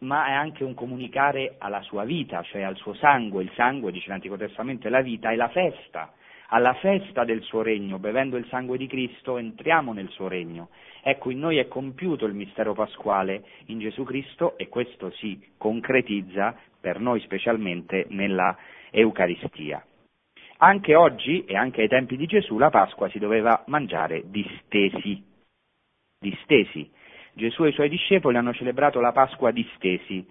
Ma è anche un comunicare alla sua vita, cioè al suo sangue, il sangue, dice l'Antico Testamento, è la vita, è la festa, alla festa del suo regno, bevendo il sangue di Cristo entriamo nel suo regno. Ecco, in noi è compiuto il mistero pasquale in Gesù Cristo e questo si concretizza per noi specialmente nella Eucaristia. Anche oggi e anche ai tempi di Gesù la Pasqua si doveva mangiare distesi. Distesi. Gesù e i suoi discepoli hanno celebrato la Pasqua distesi.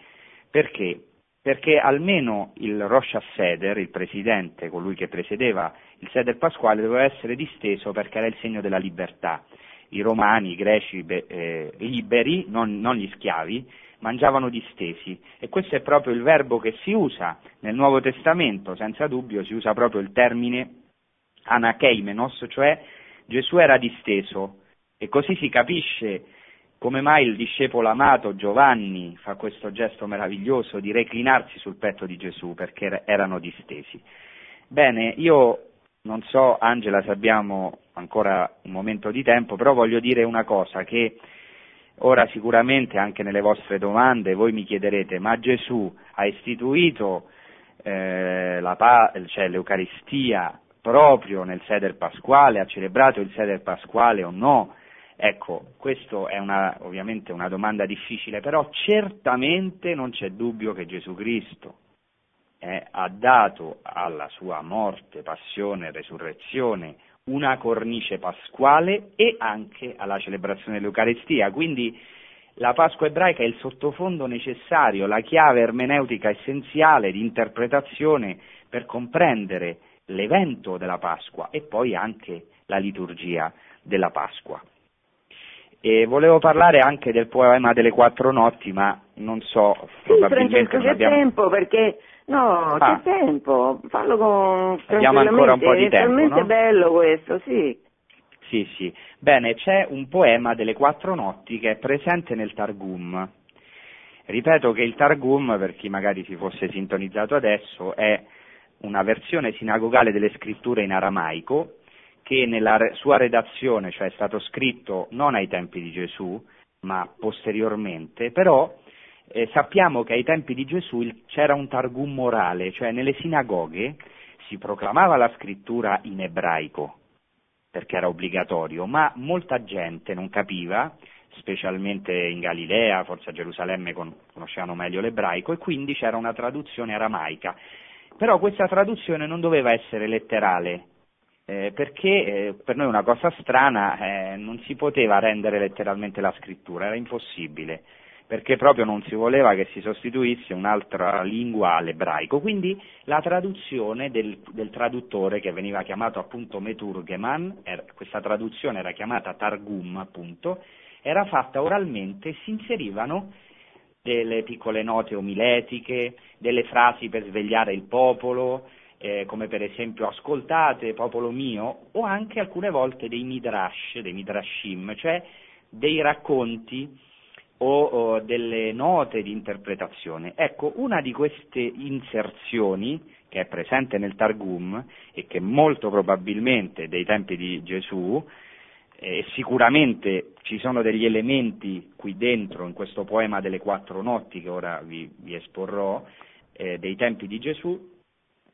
Perché? Perché almeno il Rosh Haseder, il presidente, colui che presiedeva il Seder pasquale, doveva essere disteso perché era il segno della libertà. I romani, i greci eh, liberi, non, non gli schiavi, mangiavano distesi e questo è proprio il verbo che si usa nel Nuovo Testamento, senza dubbio si usa proprio il termine anakeimenos, cioè Gesù era disteso e così si capisce come mai il discepolo amato Giovanni fa questo gesto meraviglioso di reclinarsi sul petto di Gesù perché erano distesi. Bene, io non so Angela se abbiamo ancora un momento di tempo, però voglio dire una cosa che Ora sicuramente anche nelle vostre domande voi mi chiederete, ma Gesù ha istituito eh, la, cioè, l'Eucaristia proprio nel seder pasquale, ha celebrato il seder pasquale o no? Ecco, questa è una, ovviamente una domanda difficile, però certamente non c'è dubbio che Gesù Cristo eh, ha dato alla sua morte, passione e resurrezione una cornice pasquale e anche alla celebrazione dell'Eucaristia. Quindi la Pasqua ebraica è il sottofondo necessario, la chiave ermeneutica essenziale di interpretazione per comprendere l'evento della Pasqua e poi anche la liturgia della Pasqua. E volevo parlare anche del poema delle quattro notti, ma non so, sì, Francesco, c'è abbiamo... tempo perché no, ah. c'è tempo, fallo con Abbiamo ancora un po' di tempo, è talmente no? bello questo, sì. Sì, sì. Bene, c'è un poema delle quattro notti che è presente nel Targum. Ripeto che il Targum, per chi magari si fosse sintonizzato adesso, è una versione sinagogale delle scritture in aramaico che nella sua redazione, cioè è stato scritto non ai tempi di Gesù, ma posteriormente, però eh, sappiamo che ai tempi di Gesù c'era un Targum morale, cioè nelle sinagoghe si proclamava la scrittura in ebraico, perché era obbligatorio, ma molta gente non capiva, specialmente in Galilea, forse a Gerusalemme con, conoscevano meglio l'ebraico, e quindi c'era una traduzione aramaica. Però questa traduzione non doveva essere letterale, eh, perché eh, per noi una cosa strana, eh, non si poteva rendere letteralmente la scrittura, era impossibile perché proprio non si voleva che si sostituisse un'altra lingua all'ebraico. Quindi la traduzione del, del traduttore, che veniva chiamato appunto Meturgeman, era, questa traduzione era chiamata Targum appunto, era fatta oralmente, si inserivano delle piccole note omiletiche, delle frasi per svegliare il popolo, eh, come per esempio ascoltate popolo mio, o anche alcune volte dei midrash, dei midrashim, cioè dei racconti o, o delle note di interpretazione. Ecco, una di queste inserzioni che è presente nel Targum e che molto probabilmente dei tempi di Gesù, e sicuramente ci sono degli elementi qui dentro, in questo poema delle quattro notti che ora vi, vi esporrò, eh, dei tempi di Gesù,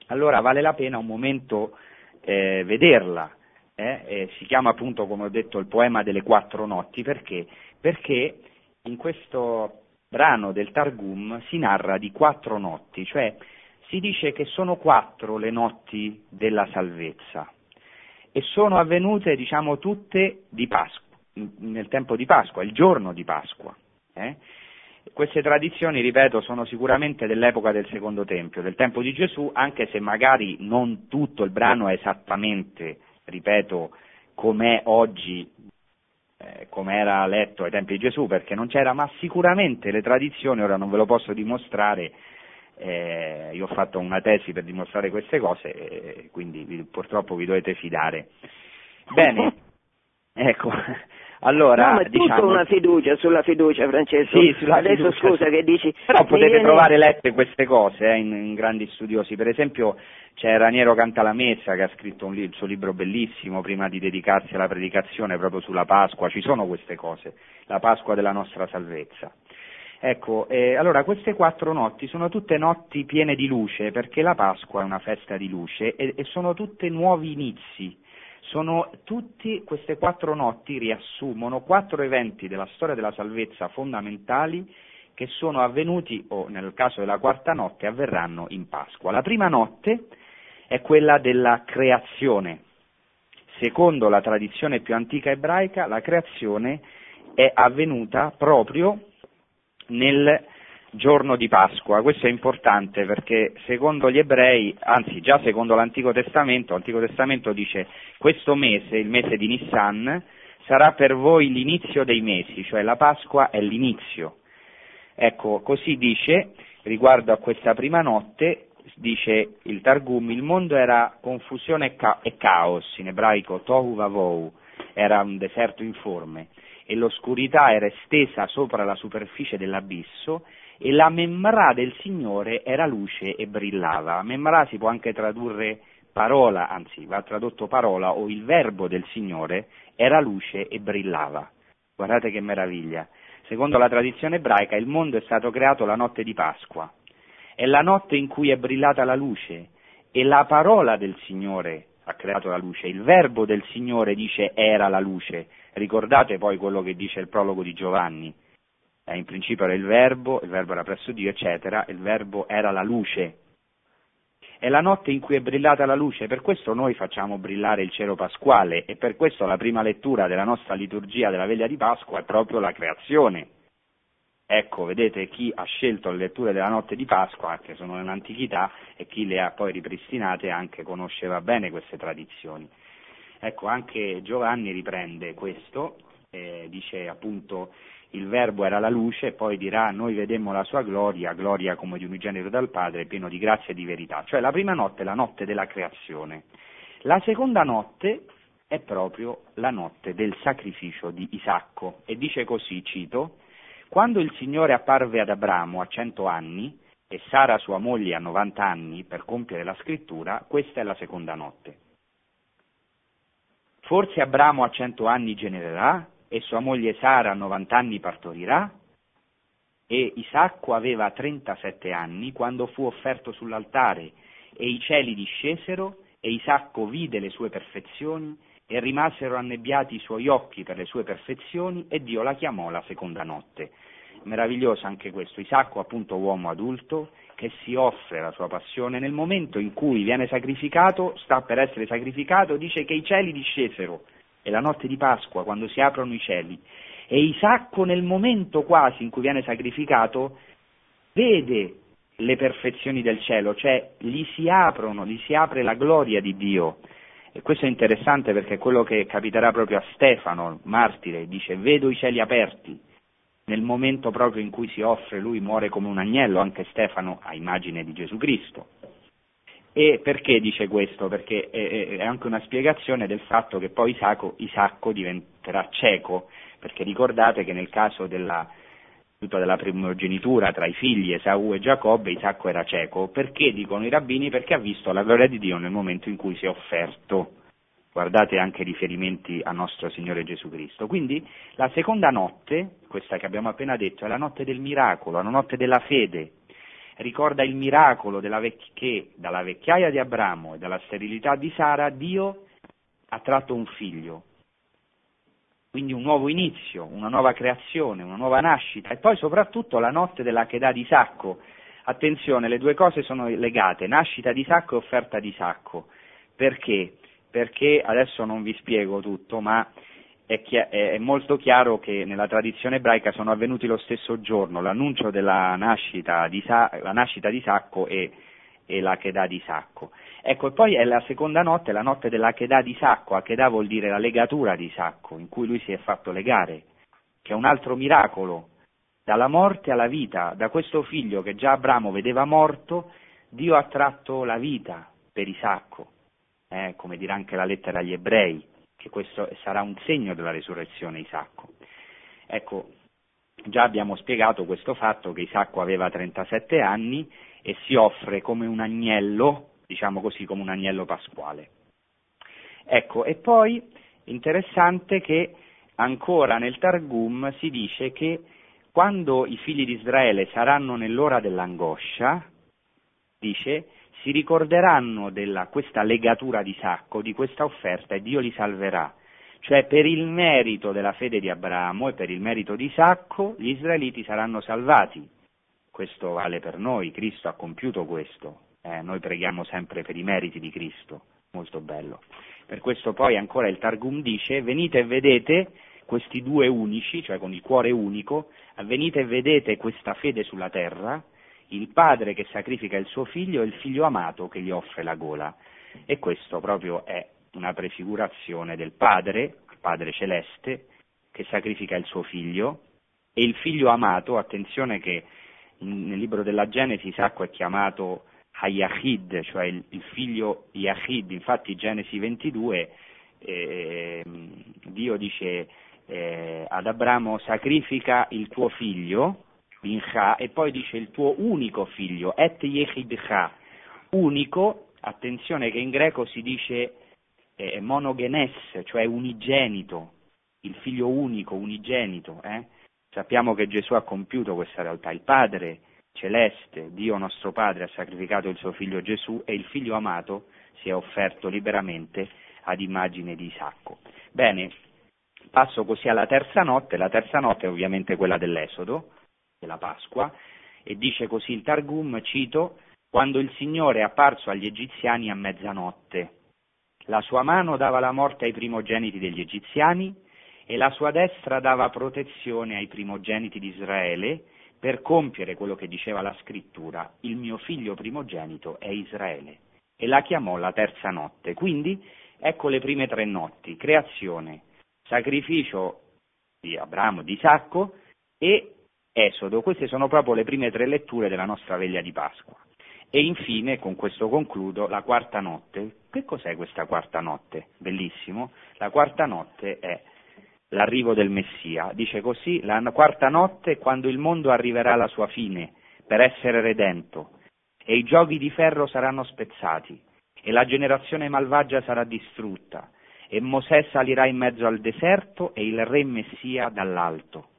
allora vale la pena un momento eh, vederla. Eh? eh si chiama appunto, come ho detto, il poema delle quattro notti, perché? Perché in questo brano del Targum si narra di quattro notti, cioè si dice che sono quattro le notti della salvezza e sono avvenute, diciamo, tutte Pasqua, nel tempo di Pasqua, il giorno di Pasqua. Eh? Queste tradizioni, ripeto, sono sicuramente dell'epoca del Secondo Tempio, del tempo di Gesù, anche se magari non tutto il brano è esattamente, ripeto, com'è oggi eh, come era letto ai tempi di Gesù, perché non c'era, ma sicuramente le tradizioni, ora non ve lo posso dimostrare, eh, io ho fatto una tesi per dimostrare queste cose, eh, quindi vi, purtroppo vi dovete fidare. Bene, ecco, allora, no, ma è diciamo... una fiducia sulla fiducia, Francesco. Sì, sulla Adesso fiducia. scusa che dici. Però potete viene... trovare lette queste cose eh, in, in, grandi studiosi. Per esempio c'è Raniero Cantalamessa che ha scritto li- il suo libro bellissimo prima di dedicarsi alla predicazione proprio sulla Pasqua. Ci sono queste cose, la Pasqua della nostra salvezza. Ecco, eh, allora queste quattro notti sono tutte notti piene di luce perché la Pasqua è una festa di luce e, e sono tutte nuovi inizi sono tutti, queste quattro notti riassumono quattro eventi della storia della salvezza fondamentali che sono avvenuti, o nel caso della quarta notte, avverranno in Pasqua. La prima notte è quella della creazione. Secondo la tradizione più antica ebraica, la creazione è avvenuta proprio nel giorno di Pasqua. Questo è importante perché secondo gli ebrei, anzi già secondo l'Antico Testamento, l'Antico Testamento dice questo mese, il mese di Nissan, sarà per voi l'inizio dei mesi, cioè la Pasqua è l'inizio. Ecco, così dice riguardo a questa prima notte, dice il Targum, il mondo era confusione e, ca- caos, in ebraico tohu vavou, era un deserto informe e l'oscurità era estesa sopra la superficie dell'abisso e la memra del Signore era luce e brillava. Memra si può anche tradurre parola, anzi va tradotto parola o il verbo del Signore era luce e brillava. Guardate che meraviglia. Secondo la tradizione ebraica il mondo è stato creato la notte di Pasqua. È la notte in cui è brillata la luce e la parola del Signore ha creato la luce. Il verbo del Signore dice era la luce. Ricordate poi quello che dice il prologo di Giovanni eh, in principio era il verbo, il verbo era presso Dio, eccetera, il verbo era la luce. È la notte in cui è brillata la luce, per questo noi facciamo brillare il cielo pasquale e per questo la prima lettura della nostra liturgia della veglia di Pasqua è proprio la creazione. Ecco, vedete chi ha scelto le letture della notte di Pasqua, che sono nell'antichità, e chi le ha poi ripristinate anche conosceva bene queste tradizioni. Ecco, anche Giovanni riprende questo, eh, dice appunto il verbo era la luce, poi dirà noi vedemmo la sua gloria, gloria come di unigenito dal Padre, pieno di grazia e di verità. Cioè la prima notte è la notte della creazione. La seconda notte è proprio la notte del sacrificio di Isacco e dice così, cito, quando il Signore apparve ad Abramo a cento anni e Sara sua moglie a novanta anni per compiere la scrittura, questa è la seconda notte. Forse Abramo a cento anni genererà e sua moglie Sara a novanta anni partorirà? E Isacco aveva trentasette anni quando fu offerto sull'altare e i cieli discesero e Isacco vide le sue perfezioni e rimasero annebbiati i suoi occhi per le sue perfezioni e Dio la chiamò la seconda notte. Meraviglioso anche questo, Isacco appunto uomo adulto che si offre la sua passione nel momento in cui viene sacrificato, sta per essere sacrificato, dice che i cieli discesero, è la notte di Pasqua quando si aprono i cieli e Isacco nel momento quasi in cui viene sacrificato vede le perfezioni del cielo, cioè gli si aprono, gli si apre la gloria di Dio e questo è interessante perché è quello che capiterà proprio a Stefano, martire, dice vedo i cieli aperti. Nel momento proprio in cui si offre, lui muore come un agnello, anche Stefano a immagine di Gesù Cristo. E perché dice questo? Perché è, anche una spiegazione del fatto che poi Isacco, Isacco diventerà cieco, perché ricordate che nel caso della, della primogenitura tra i figli Esau e Giacobbe, Isacco era cieco. Perché dicono i rabbini? Perché ha visto la gloria di Dio nel momento in cui si è offerto. Guardate anche i riferimenti a nostro Signore Gesù Cristo. Quindi la seconda notte, questa che abbiamo appena detto, è la notte del miracolo, la notte della fede. Ricorda il miracolo vec- che dalla vecchiaia di Abramo e dalla sterilità di Sara Dio ha tratto un figlio, quindi un nuovo inizio, una nuova creazione, una nuova nascita e poi soprattutto la notte della Chedà di Sacco. Attenzione, le due cose sono legate, nascita di Sacco e offerta di Sacco. Perché? Perché adesso non vi spiego tutto, ma è, chi- è, molto chiaro che nella tradizione ebraica sono avvenuti lo stesso giorno, l'annuncio della nascita di, Sa- nascita di Sacco e, e la di Sacco. Ecco, e poi è la seconda notte, la notte dell'Achedà di Sacco, Achedà vuol dire la legatura di Sacco, in cui lui si è fatto legare, che è un altro miracolo, dalla morte alla vita, da questo figlio che già Abramo vedeva morto, Dio ha tratto la vita per Isacco, eh, come dirà anche la lettera agli ebrei, che questo sarà un segno della resurrezione Isacco. Ecco, già abbiamo spiegato questo fatto che Isacco aveva 37 anni e si offre come un agnello diciamo così, come un agnello pasquale. Ecco, e poi interessante che ancora nel Targum si dice che quando i figli di Israele saranno nell'ora dell'angoscia, dice, si ricorderanno della questa legatura di sacco, di questa offerta e Dio li salverà. Cioè per il merito della fede di Abramo e per il merito di Isacco gli israeliti saranno salvati. Questo vale per noi, Cristo ha compiuto questo, eh, noi preghiamo sempre per i meriti di Cristo, molto bello. Per questo poi ancora il Targum dice, venite e vedete questi due unici, cioè con il cuore unico, venite e vedete questa fede sulla terra, il padre che sacrifica il suo figlio e il figlio amato che gli offre la gola. E questo proprio è una prefigurazione del padre, il padre celeste, che sacrifica il suo figlio, e il figlio amato, attenzione che nel libro della Genesi Isacco è chiamato Hayachid, cioè il, il figlio Yachid, infatti Genesi 22 eh, Dio dice eh, ad Abramo sacrifica il tuo figlio, Bincha, e poi dice il tuo unico figlio, Et Yechidcha, unico, attenzione che in greco si dice eh, monogenes, cioè unigenito, il figlio unico, unigenito. Eh? Sappiamo che Gesù ha compiuto questa realtà, il Padre celeste, Dio nostro Padre ha sacrificato il suo figlio Gesù e il figlio amato si è offerto liberamente ad immagine di Isacco. Bene, passo così alla terza notte, la terza notte è ovviamente quella dell'Esodo, della Pasqua, e dice così il Targum, cito, quando il Signore è apparso agli egiziani a mezzanotte, la sua mano dava la morte ai primogeniti degli egiziani e la sua destra dava protezione ai primogeniti di Israele per compiere quello che diceva la scrittura, il mio figlio primogenito è Israele, e la chiamò la terza notte. Quindi ecco le prime tre notti, creazione, sacrificio di Abramo, di Isacco e Esodo. Queste sono proprio le prime tre letture della nostra veglia di Pasqua. E infine, con questo concludo, la quarta notte. Che cos'è questa quarta notte? Bellissimo. La quarta notte è l'arrivo del Messia. Dice così, la quarta notte è quando il mondo arriverà alla sua fine per essere redento e i giochi di ferro saranno spezzati e la generazione malvagia sarà distrutta e Mosè salirà in mezzo al deserto e il re Messia dall'alto.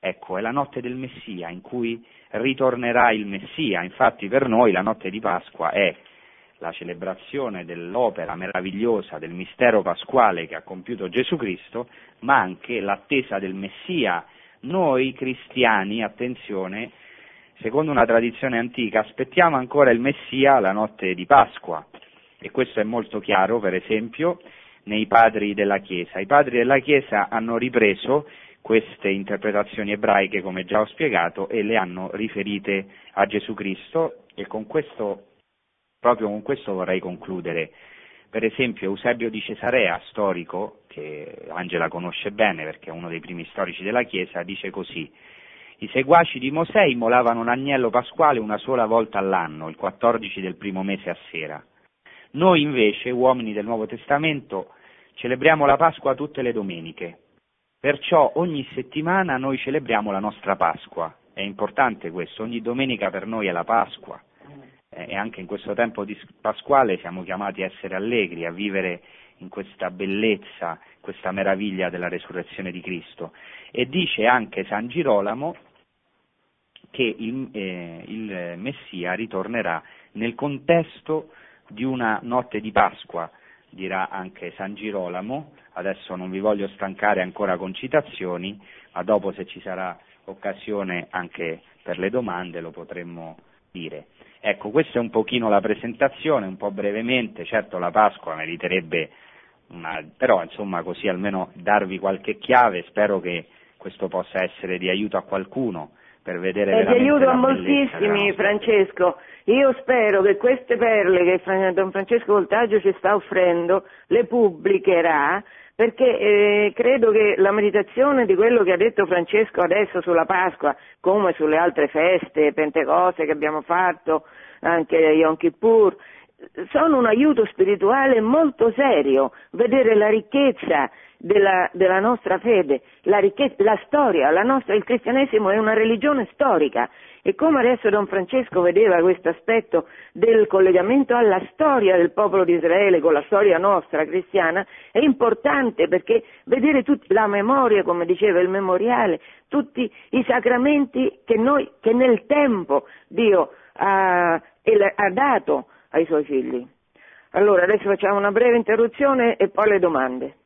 Ecco, è la notte del Messia in cui ritornerà il Messia. Infatti per noi la notte di Pasqua è la celebrazione dell'opera meravigliosa, del mistero pasquale che ha compiuto Gesù Cristo, ma anche l'attesa del Messia. Noi cristiani, attenzione, secondo una tradizione antica, aspettiamo ancora il Messia la notte di Pasqua. E questo è molto chiaro, per esempio, nei padri della Chiesa. I padri della Chiesa hanno ripreso queste interpretazioni ebraiche, come già ho spiegato, e le hanno riferite a Gesù Cristo e con questo Proprio con questo vorrei concludere. Per esempio Eusebio di Cesarea, storico, che Angela conosce bene perché è uno dei primi storici della Chiesa, dice così i seguaci di Mosè immolavano un agnello pasquale una sola volta all'anno, il 14 del primo mese a sera. Noi invece, uomini del Nuovo Testamento, celebriamo la Pasqua tutte le domeniche. Perciò ogni settimana noi celebriamo la nostra Pasqua. È importante questo, ogni domenica per noi è la Pasqua. Eh, e anche in questo tempo pasquale siamo chiamati a essere allegri, a vivere in questa bellezza, questa meraviglia della resurrezione di Cristo. E dice anche San Girolamo che il, eh, il Messia ritornerà nel contesto di una notte di Pasqua, dirà anche San Girolamo, adesso non vi voglio stancare ancora con citazioni, ma dopo se ci sarà occasione anche per le domande lo potremmo dire. Ecco, questa è un pochino la presentazione, un po' brevemente, certo la Pasqua meriterebbe una, però insomma così almeno darvi qualche chiave, spero che questo possa essere di aiuto a qualcuno per vedere È di aiuto a moltissimi Francesco, io spero che queste perle che Don Francesco Voltaggio ci sta offrendo le pubblicherà perché eh, credo che la meditazione di quello che ha detto Francesco adesso sulla Pasqua, come sulle altre feste, Pentecoste che abbiamo fatto, anche Yom Kippur, sono un aiuto spirituale molto serio, vedere la ricchezza della, della nostra fede, la, ricchezza, la storia, la nostra, il cristianesimo è una religione storica. E come adesso Don Francesco vedeva questo aspetto del collegamento alla storia del popolo di Israele con la storia nostra cristiana è importante perché vedere tut- la memoria, come diceva il memoriale, tutti i sacramenti che, noi, che nel tempo Dio ha, ha dato ai suoi figli. Allora, adesso facciamo una breve interruzione e poi le domande.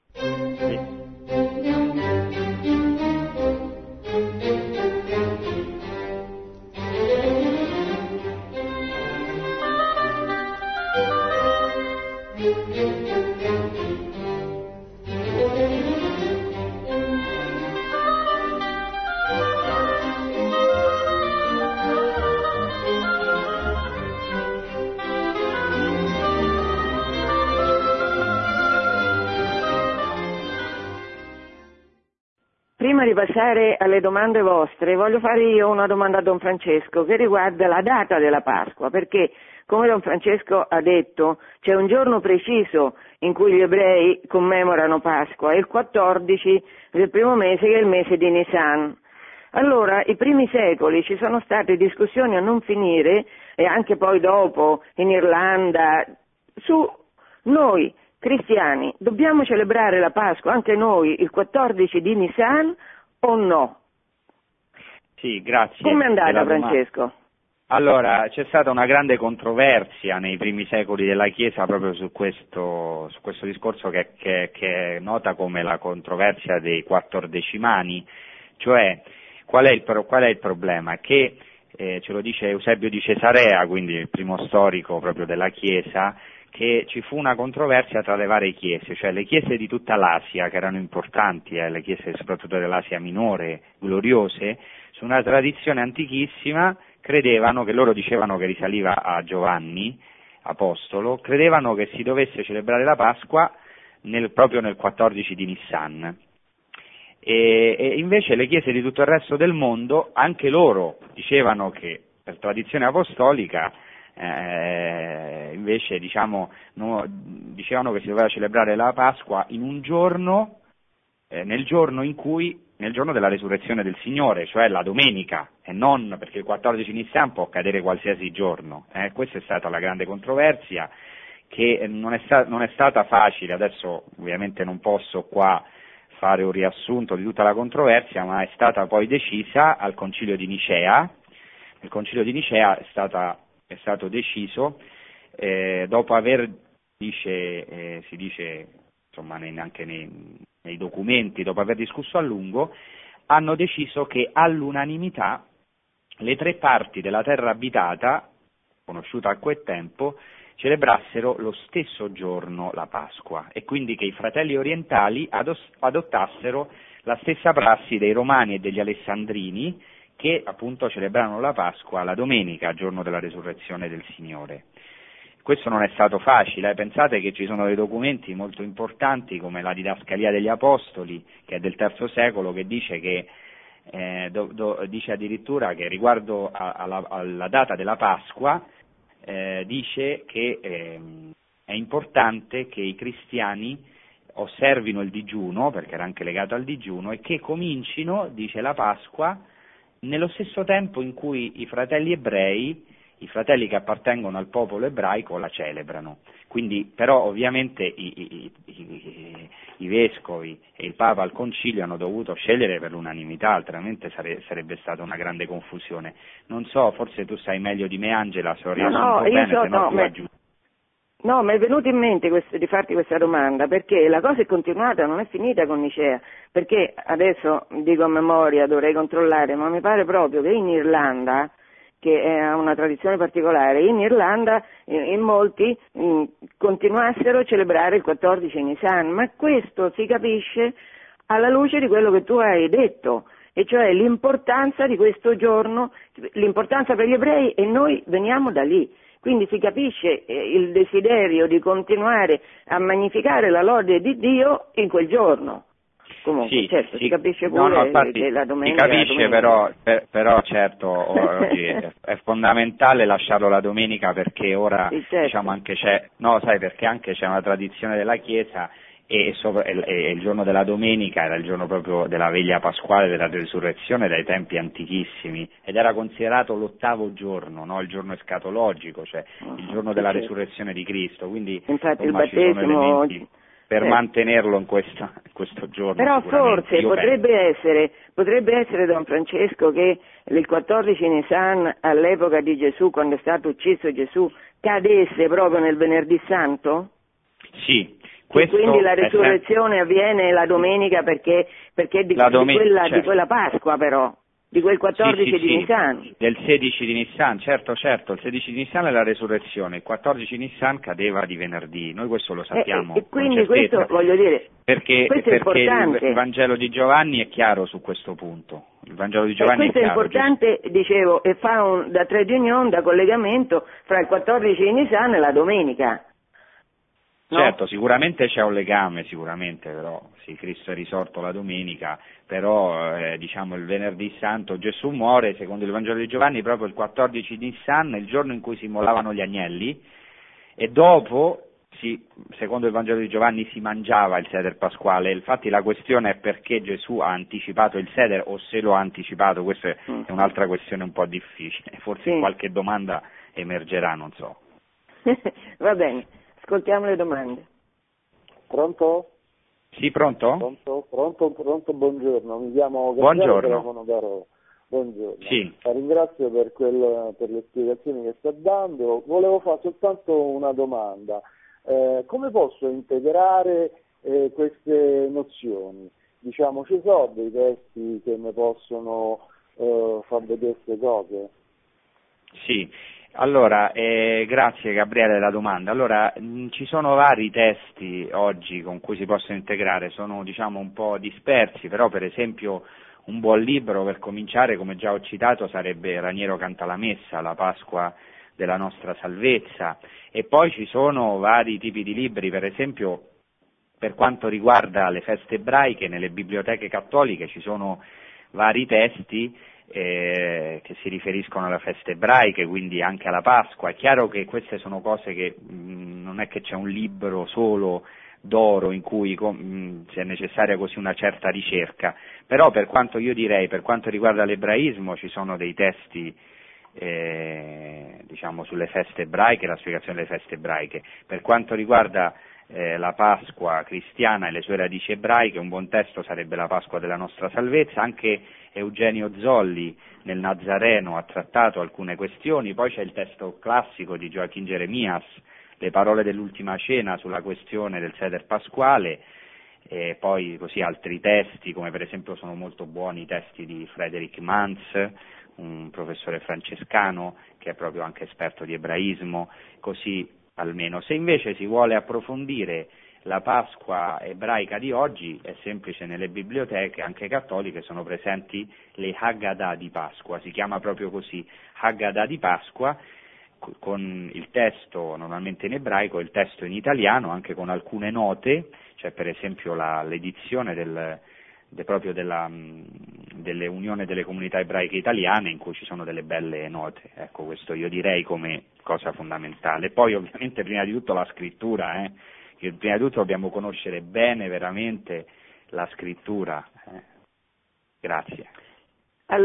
Prima di passare alle domande vostre, voglio fare io una domanda a Don Francesco che riguarda la data della Pasqua, perché come Don Francesco ha detto, c'è un giorno preciso in cui gli ebrei commemorano Pasqua, il 14 del primo mese che è il mese di Nisan. Allora, i primi secoli ci sono state discussioni a non finire, e anche poi dopo in Irlanda, su noi cristiani, dobbiamo celebrare la Pasqua anche noi il 14 di Nisan o no? Sì, grazie. Come è andata Francesco? Allora, c'è stata una grande controversia nei primi secoli della Chiesa proprio su questo, su questo discorso che, che, che, è nota come la controversia dei quattordecimani, cioè qual è il, qual è il problema? Che, eh, ce lo dice Eusebio di Cesarea, quindi il primo storico proprio della Chiesa, che ci fu una controversia tra le varie chiese, cioè le chiese di tutta l'Asia, che erano importanti, eh, le chiese soprattutto dell'Asia minore, gloriose, su una tradizione antichissima, credevano che loro dicevano che risaliva a Giovanni, apostolo, credevano che si dovesse celebrare la Pasqua nel, proprio nel 14 di Nissan. E, e, invece le chiese di tutto il resto del mondo, anche loro dicevano che per tradizione apostolica, eh, invece diciamo, no, dicevano che si doveva celebrare la Pasqua in un giorno, eh, nel giorno in cui nel giorno della resurrezione del Signore, cioè la domenica, e non perché il 14 Nissan può cadere qualsiasi giorno. Eh, questa è stata la grande controversia che non è, sta- non è, stata facile, adesso ovviamente non posso qua fare un riassunto di tutta la controversia, ma è stata poi decisa al concilio di Nicea, il concilio di Nicea è, stata, è stato deciso eh, dopo aver, dice, eh, si dice insomma, anche nei, nei documenti, dopo aver discusso a lungo, hanno deciso che all'unanimità le tre parti della terra abitata, conosciuta a quel tempo, celebrassero lo stesso giorno la Pasqua e quindi che i fratelli orientali adottassero la stessa prassi dei romani e degli alessandrini che appunto celebrano la Pasqua la domenica, giorno della resurrezione del Signore. Questo non è stato facile, eh. pensate che ci sono dei documenti molto importanti come la Didascalia degli Apostoli, che è del III secolo, che dice, che, eh, do, do, dice addirittura che riguardo a, alla, alla, data della Pasqua, eh, dice che ehm, è importante che i cristiani osservino il digiuno, perché era anche legato al digiuno, e che comincino, dice la Pasqua, nello stesso tempo in cui i fratelli ebrei i fratelli che appartengono al popolo ebraico la celebrano. Quindi, però ovviamente i, i, i, i, vescovi e il Papa al concilio hanno dovuto scegliere per l'unanimità, altrimenti sare, sarebbe stata una grande confusione. Non so, forse tu sai meglio di me Angela, se ho riassunto no, bene, so, se no, no tu me... aggiungi. No, mi è venuto in mente questo, di farti questa domanda, perché la cosa è continuata, non è finita con Nicea, perché adesso dico a memoria, dovrei controllare, ma mi pare proprio che in Irlanda che ha una tradizione particolare, in Irlanda in molti in, continuassero a celebrare il 14 Nisan, ma questo si capisce alla luce di quello che tu hai detto, e cioè l'importanza di questo giorno, l'importanza per gli ebrei e noi veniamo da lì. Quindi si capisce eh, il desiderio di continuare a magnificare la lode di Dio in quel giorno. Comunque, sì, certo, sì. si capisce pure no, no, infatti, che la domenica... Si capisce, domenica... Però, per, però, certo, oggi è, è, fondamentale lasciarlo la domenica perché ora, sì, certo. diciamo, anche c'è, no, sai, perché anche c'è una tradizione della Chiesa e, sopra, e, il giorno della domenica era il giorno proprio della veglia pasquale della resurrezione dai tempi antichissimi ed era considerato l'ottavo giorno, no? il giorno escatologico, cioè il giorno della resurrezione di Cristo, quindi Infatti, insomma, il battesimo per eh. mantenerlo in, questa, in, questo giorno. Però forse potrebbe essere, potrebbe essere, Don Francesco, che il 14 Nisan all'epoca di Gesù, quando è stato ucciso Gesù, cadesse proprio nel venerdì santo? Sì. E quindi la risurrezione avviene la domenica perché, perché di, domen- di, quella, certo. di quella Pasqua però di quel 14 sì, sì, di sì. Nissan. Del 16 di Nissan, certo, certo, il 16 di Nissan è la resurrezione, il 14 di Nissan cadeva di venerdì, noi questo lo sappiamo. E, e quindi questo, voglio dire, perché, questo perché il Vangelo di Giovanni è chiaro su questo punto. Il Vangelo di Giovanni e questo è, chiaro, è importante, Gesù. dicevo, e fa un, da trade union, da collegamento fra il 14 di Nissan e la domenica. No? Certo, sicuramente c'è un legame, sicuramente, però sì, Cristo è risorto la domenica, però eh, diciamo il venerdì santo Gesù muore, secondo il Vangelo di Giovanni, proprio il 14 di Nissan, il giorno in cui si immolavano gli agnelli, e dopo, si, secondo il Vangelo di Giovanni, si mangiava il seder pasquale. Infatti la questione è perché Gesù ha anticipato il seder o se lo ha anticipato, questa è mm. un'altra questione un po' difficile, forse sì. qualche domanda emergerà, non so. Va bene. Ascoltiamo le domande. Pronto? Sì, pronto? Pronto, pronto, pronto buongiorno. Mi chiamo Gabriele Buongiorno. Caro. Buongiorno. Sì. La ringrazio per, quel, per, le spiegazioni che sta dando. Volevo fare soltanto una domanda. Eh, come posso integrare eh, queste nozioni? Diciamo, ci sono dei testi che mi possono eh, far vedere queste cose? Sì, allora, eh, grazie Gabriele della domanda. Allora, mh, mm, ci sono vari testi oggi con cui si possono integrare, sono diciamo un po' dispersi, però per esempio un buon libro per cominciare, come già ho citato, sarebbe Raniero canta la messa, la Pasqua della nostra salvezza e poi ci sono vari tipi di libri, per esempio per quanto riguarda le feste ebraiche, nelle biblioteche cattoliche ci sono vari testi eh, che si riferiscono alle feste ebraiche, quindi anche alla Pasqua. È chiaro che queste sono cose che mh, mm, non è che c'è un libro solo d'oro in cui mh, mm, sia necessaria così una certa ricerca, però per quanto io direi, per quanto riguarda l'ebraismo ci sono dei testi eh, diciamo sulle feste ebraiche, la spiegazione delle feste ebraiche. Per quanto riguarda eh, la Pasqua cristiana e le sue radici ebraiche, un buon testo sarebbe la Pasqua della nostra salvezza, anche Eugenio Zolli nel Nazareno ha trattato alcune questioni, poi c'è il testo classico di Gioachin Geremias, le parole dell'ultima cena sulla questione del seder pasquale, e poi così altri testi, come per esempio sono molto buoni i testi di Frederick Mans, un professore francescano che è proprio anche esperto di ebraismo, così almeno. Se invece si vuole approfondire la Pasqua ebraica di oggi è semplice, nelle biblioteche anche cattoliche sono presenti le Haggadah di Pasqua, si chiama proprio così, Haggadah di Pasqua, con il testo normalmente in ebraico e il testo in italiano, anche con alcune note, cioè per esempio la, l'edizione del, de, proprio della, delle unione delle comunità ebraiche italiane in cui ci sono delle belle note, ecco questo io direi come cosa fondamentale. Poi ovviamente prima di tutto la scrittura, eh, prima di tutto dobbiamo conoscere bene veramente la scrittura. Eh. Grazie.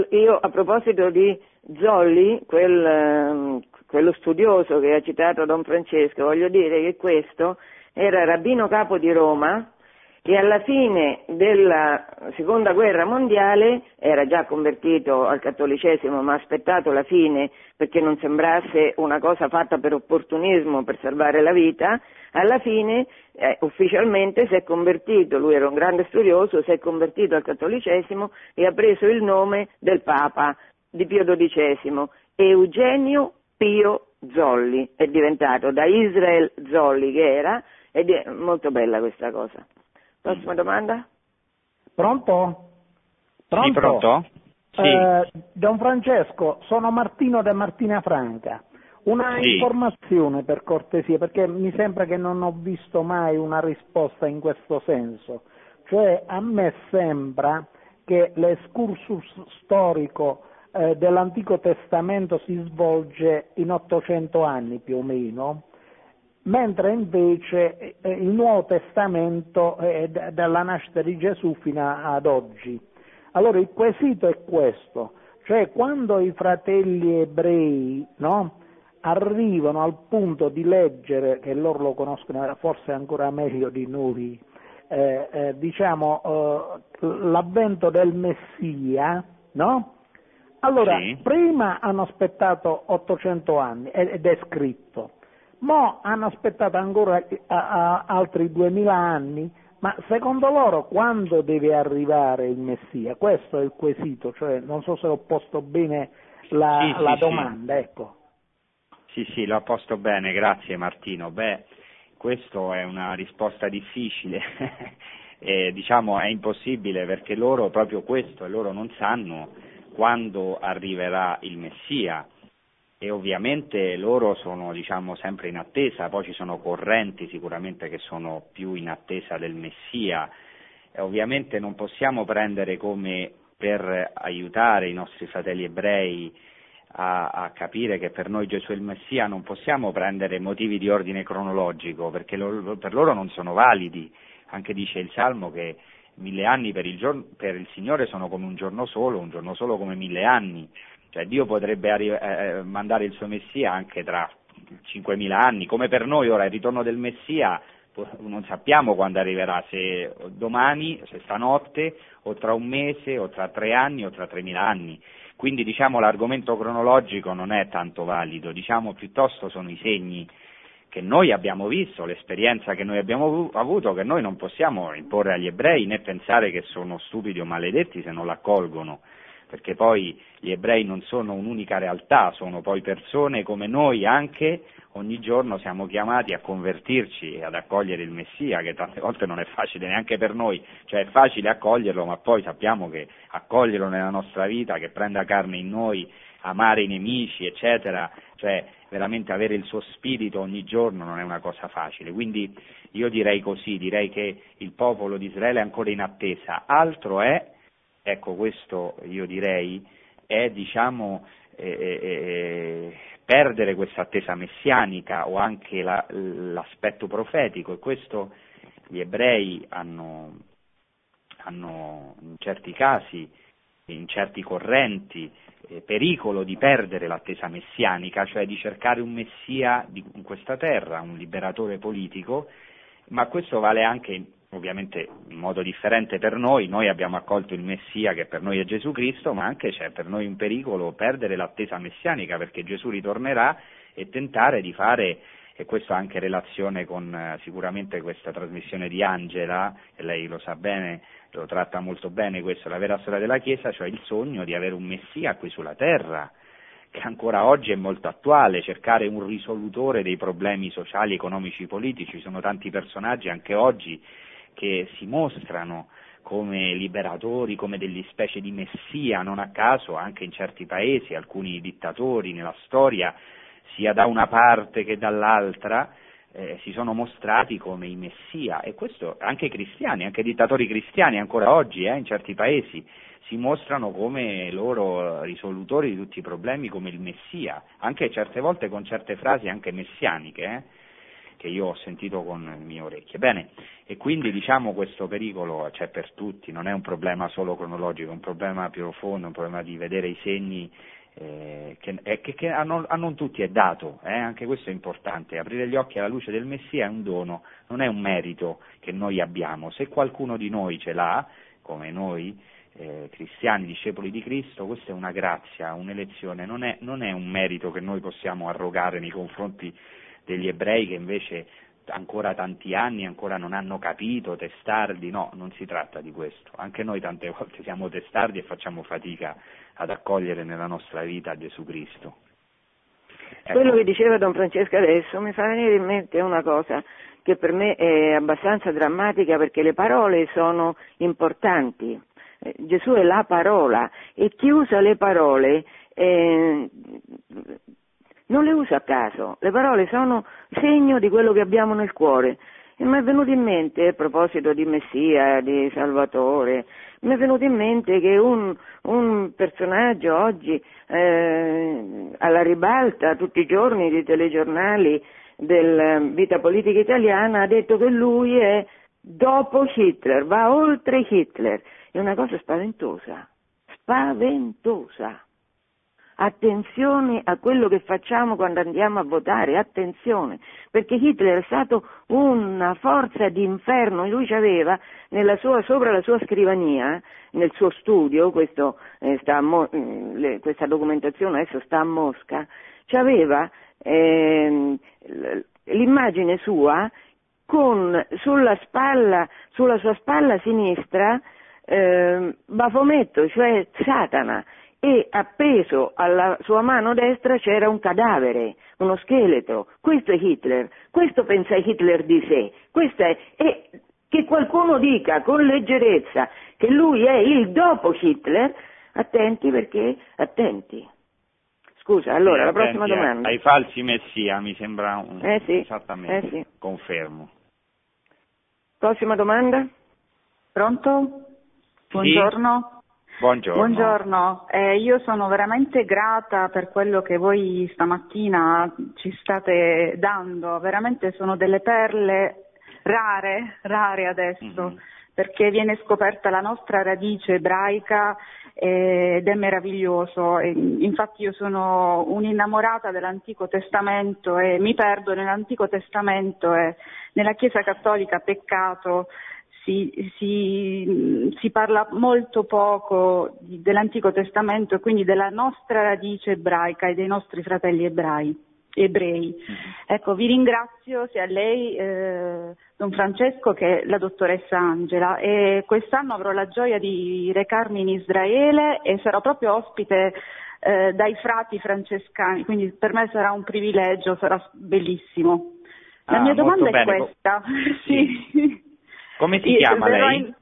Io a proposito di Zolli, quel, quello studioso che ha citato Don Francesco, voglio dire che questo era rabbino capo di Roma e alla fine della seconda guerra mondiale era già convertito al cattolicesimo ma ha aspettato la fine perché non sembrasse una cosa fatta per opportunismo per salvare la vita, alla fine eh, ufficialmente si è convertito, lui era un grande studioso, si è convertito al cattolicesimo e ha preso il nome del Papa di Pio XII, Eugenio Pio Zolli, è diventato da Israel Zolli che era, ed è molto bella questa cosa. Prossima domanda? Pronto? Pronto? Sì, pronto? Sì. Eh, Don Francesco, sono Martino da Martina Franca. Una sì. informazione per cortesia, perché mi sembra che non ho visto mai una risposta in questo senso. Cioè, a me sembra che l'escursus storico eh, dell'Antico Testamento si svolge in 800 anni più o meno, mentre invece eh, il Nuovo Testamento è dalla nascita di Gesù fino ad oggi. Allora il quesito è questo, cioè quando i fratelli ebrei no, arrivano al punto di leggere, che loro lo conoscono forse ancora meglio di noi, eh, eh, diciamo eh, l'avvento del Messia, no? Allora, sì. prima hanno aspettato 800 anni ed è scritto, Mo hanno aspettato ancora a, a, altri 2000 anni, ma secondo loro quando deve arrivare il Messia? Questo è il quesito, cioè non so se ho posto bene la, sì, la sì, domanda, sì. ecco. Sì, sì, l'ho posto bene, grazie Martino. Beh, questa è una risposta difficile, e, diciamo è impossibile perché loro proprio questo e loro non sanno quando arriverà il Messia e ovviamente loro sono diciamo, sempre in attesa, poi ci sono correnti sicuramente che sono più in attesa del Messia. E ovviamente non possiamo prendere come per aiutare i nostri fratelli ebrei a, a, capire che per noi Gesù è il Messia non possiamo prendere motivi di ordine cronologico perché lo, per loro non sono validi, anche dice il Salmo che mille anni per il, giorno, per il Signore sono come un giorno solo, un giorno solo come mille anni cioè Dio potrebbe arri- eh, mandare il suo Messia anche tra 5.000 anni, come per noi ora il ritorno del Messia non sappiamo quando arriverà, se domani, se stanotte, o tra un mese, o tra tre anni, o tra 3.000 anni. Quindi diciamo l'argomento cronologico non è tanto valido, diciamo piuttosto sono i segni che noi abbiamo visto, l'esperienza che noi abbiamo avuto, che noi non possiamo imporre agli ebrei né pensare che sono stupidi o maledetti se non l'accolgono perché poi gli ebrei non sono un'unica realtà, sono poi persone come noi anche, ogni giorno siamo chiamati a convertirci e ad accogliere il Messia, che tante volte non è facile neanche per noi, cioè è facile accoglierlo, ma poi sappiamo che accoglierlo nella nostra vita, che prenda carne in noi, amare i nemici, eccetera, cioè veramente avere il suo spirito ogni giorno non è una cosa facile. Quindi io direi così, direi che il popolo di Israele è ancora in attesa. Altro è, ecco questo io direi, è diciamo eh, eh, eh perdere questa attesa messianica o anche la, l'aspetto profetico. E questo gli ebrei hanno, hanno in certi casi, in certi correnti, eh, pericolo di perdere l'attesa messianica, cioè di cercare un messia di, in questa terra, un liberatore politico, ma questo vale anche ovviamente in modo differente per noi, noi abbiamo accolto il Messia che per noi è Gesù Cristo, ma anche c'è per noi un pericolo perdere l'attesa messianica perché Gesù ritornerà e tentare di fare, e questo ha anche relazione con eh, sicuramente questa trasmissione di Angela, e lei lo sa bene, lo tratta molto bene questo, la vera storia della Chiesa, cioè il sogno di avere un Messia qui sulla terra, che ancora oggi è molto attuale, cercare un risolutore dei problemi sociali, economici, politici, ci sono tanti personaggi anche oggi che si mostrano come liberatori, come degli specie di messia, non a caso anche in certi paesi alcuni dittatori nella storia, sia da una parte che dall'altra, eh, si sono mostrati come i messia e questo anche i cristiani, anche i dittatori cristiani ancora oggi eh, in certi paesi si mostrano come loro risolutori di tutti i problemi, come il messia, anche certe volte con certe frasi anche messianiche. Eh che io ho sentito con le mie orecchie. Bene, e quindi diciamo questo pericolo c'è per tutti, non è un problema solo cronologico, è un problema più profondo, un problema di vedere i segni eh, che, che, che a, non, a, non, tutti è dato, eh? anche questo è importante, aprire gli occhi alla luce del Messia è un dono, non è un merito che noi abbiamo, se qualcuno di noi ce l'ha, come noi, eh, cristiani, discepoli di Cristo, questa è una grazia, un'elezione, non è, non è un merito che noi possiamo arrogare nei confronti degli ebrei che invece ancora tanti anni ancora non hanno capito, testardi, no, non si tratta di questo. Anche noi tante volte siamo testardi e facciamo fatica ad accogliere nella nostra vita Gesù Cristo. Ecco. Quello che diceva Don Francesco adesso mi fa venire in mente una cosa che per me è abbastanza drammatica perché le parole sono importanti. Eh, Gesù è la parola e chi usa le parole eh, non le uso a caso, le parole sono segno di quello che abbiamo nel cuore. E mi è venuto in mente, a proposito di Messia, di Salvatore, mi è venuto in mente che un, un personaggio oggi eh, alla ribalta tutti i giorni di telegiornali della vita politica italiana ha detto che lui è dopo Hitler, va oltre Hitler. È una cosa spaventosa, spaventosa. Attenzione a quello che facciamo quando andiamo a votare, attenzione, perché Hitler è stato una forza d'inferno, lui aveva sua, sopra la sua scrivania, nel suo studio, questo, eh, Mo- mm, le, questa documentazione adesso sta a Mosca, aveva eh, l'immagine sua con sulla, spalla, sulla sua spalla sinistra eh, Bafometto, cioè Satana, e appeso alla sua mano destra c'era un cadavere, uno scheletro. Questo è Hitler, questo pensa Hitler di sé, questo è, e che qualcuno dica con leggerezza che lui è il dopo Hitler, attenti perché, attenti. Scusa, allora, la prossima domanda. Ai falsi messia mi sembra un... Eh sì, esattamente, eh sì. confermo. Prossima domanda? Pronto? Buongiorno. Sì. Buongiorno. Buongiorno. Eh, io sono veramente grata per quello che voi stamattina ci state dando, veramente sono delle perle rare, rare adesso, mm-hmm. perché viene scoperta la nostra radice ebraica ed è meraviglioso. Infatti io sono un'innamorata dell'Antico Testamento e mi perdo nell'Antico Testamento e nella Chiesa Cattolica peccato si, si, si, parla molto poco dell'Antico Testamento e quindi della nostra radice ebraica e dei nostri fratelli ebrai, ebrei. Mm-hmm. Ecco, vi ringrazio se a lei eh, Don Francesco che la dottoressa Angela e quest'anno avrò la gioia di recarmi in Israele e sarò proprio ospite eh, dai frati francescani, quindi per me sarà un privilegio, sarà bellissimo. La Ah, mia domanda è bene. questa. Sì. Sì. Come si Io chiama lei? in-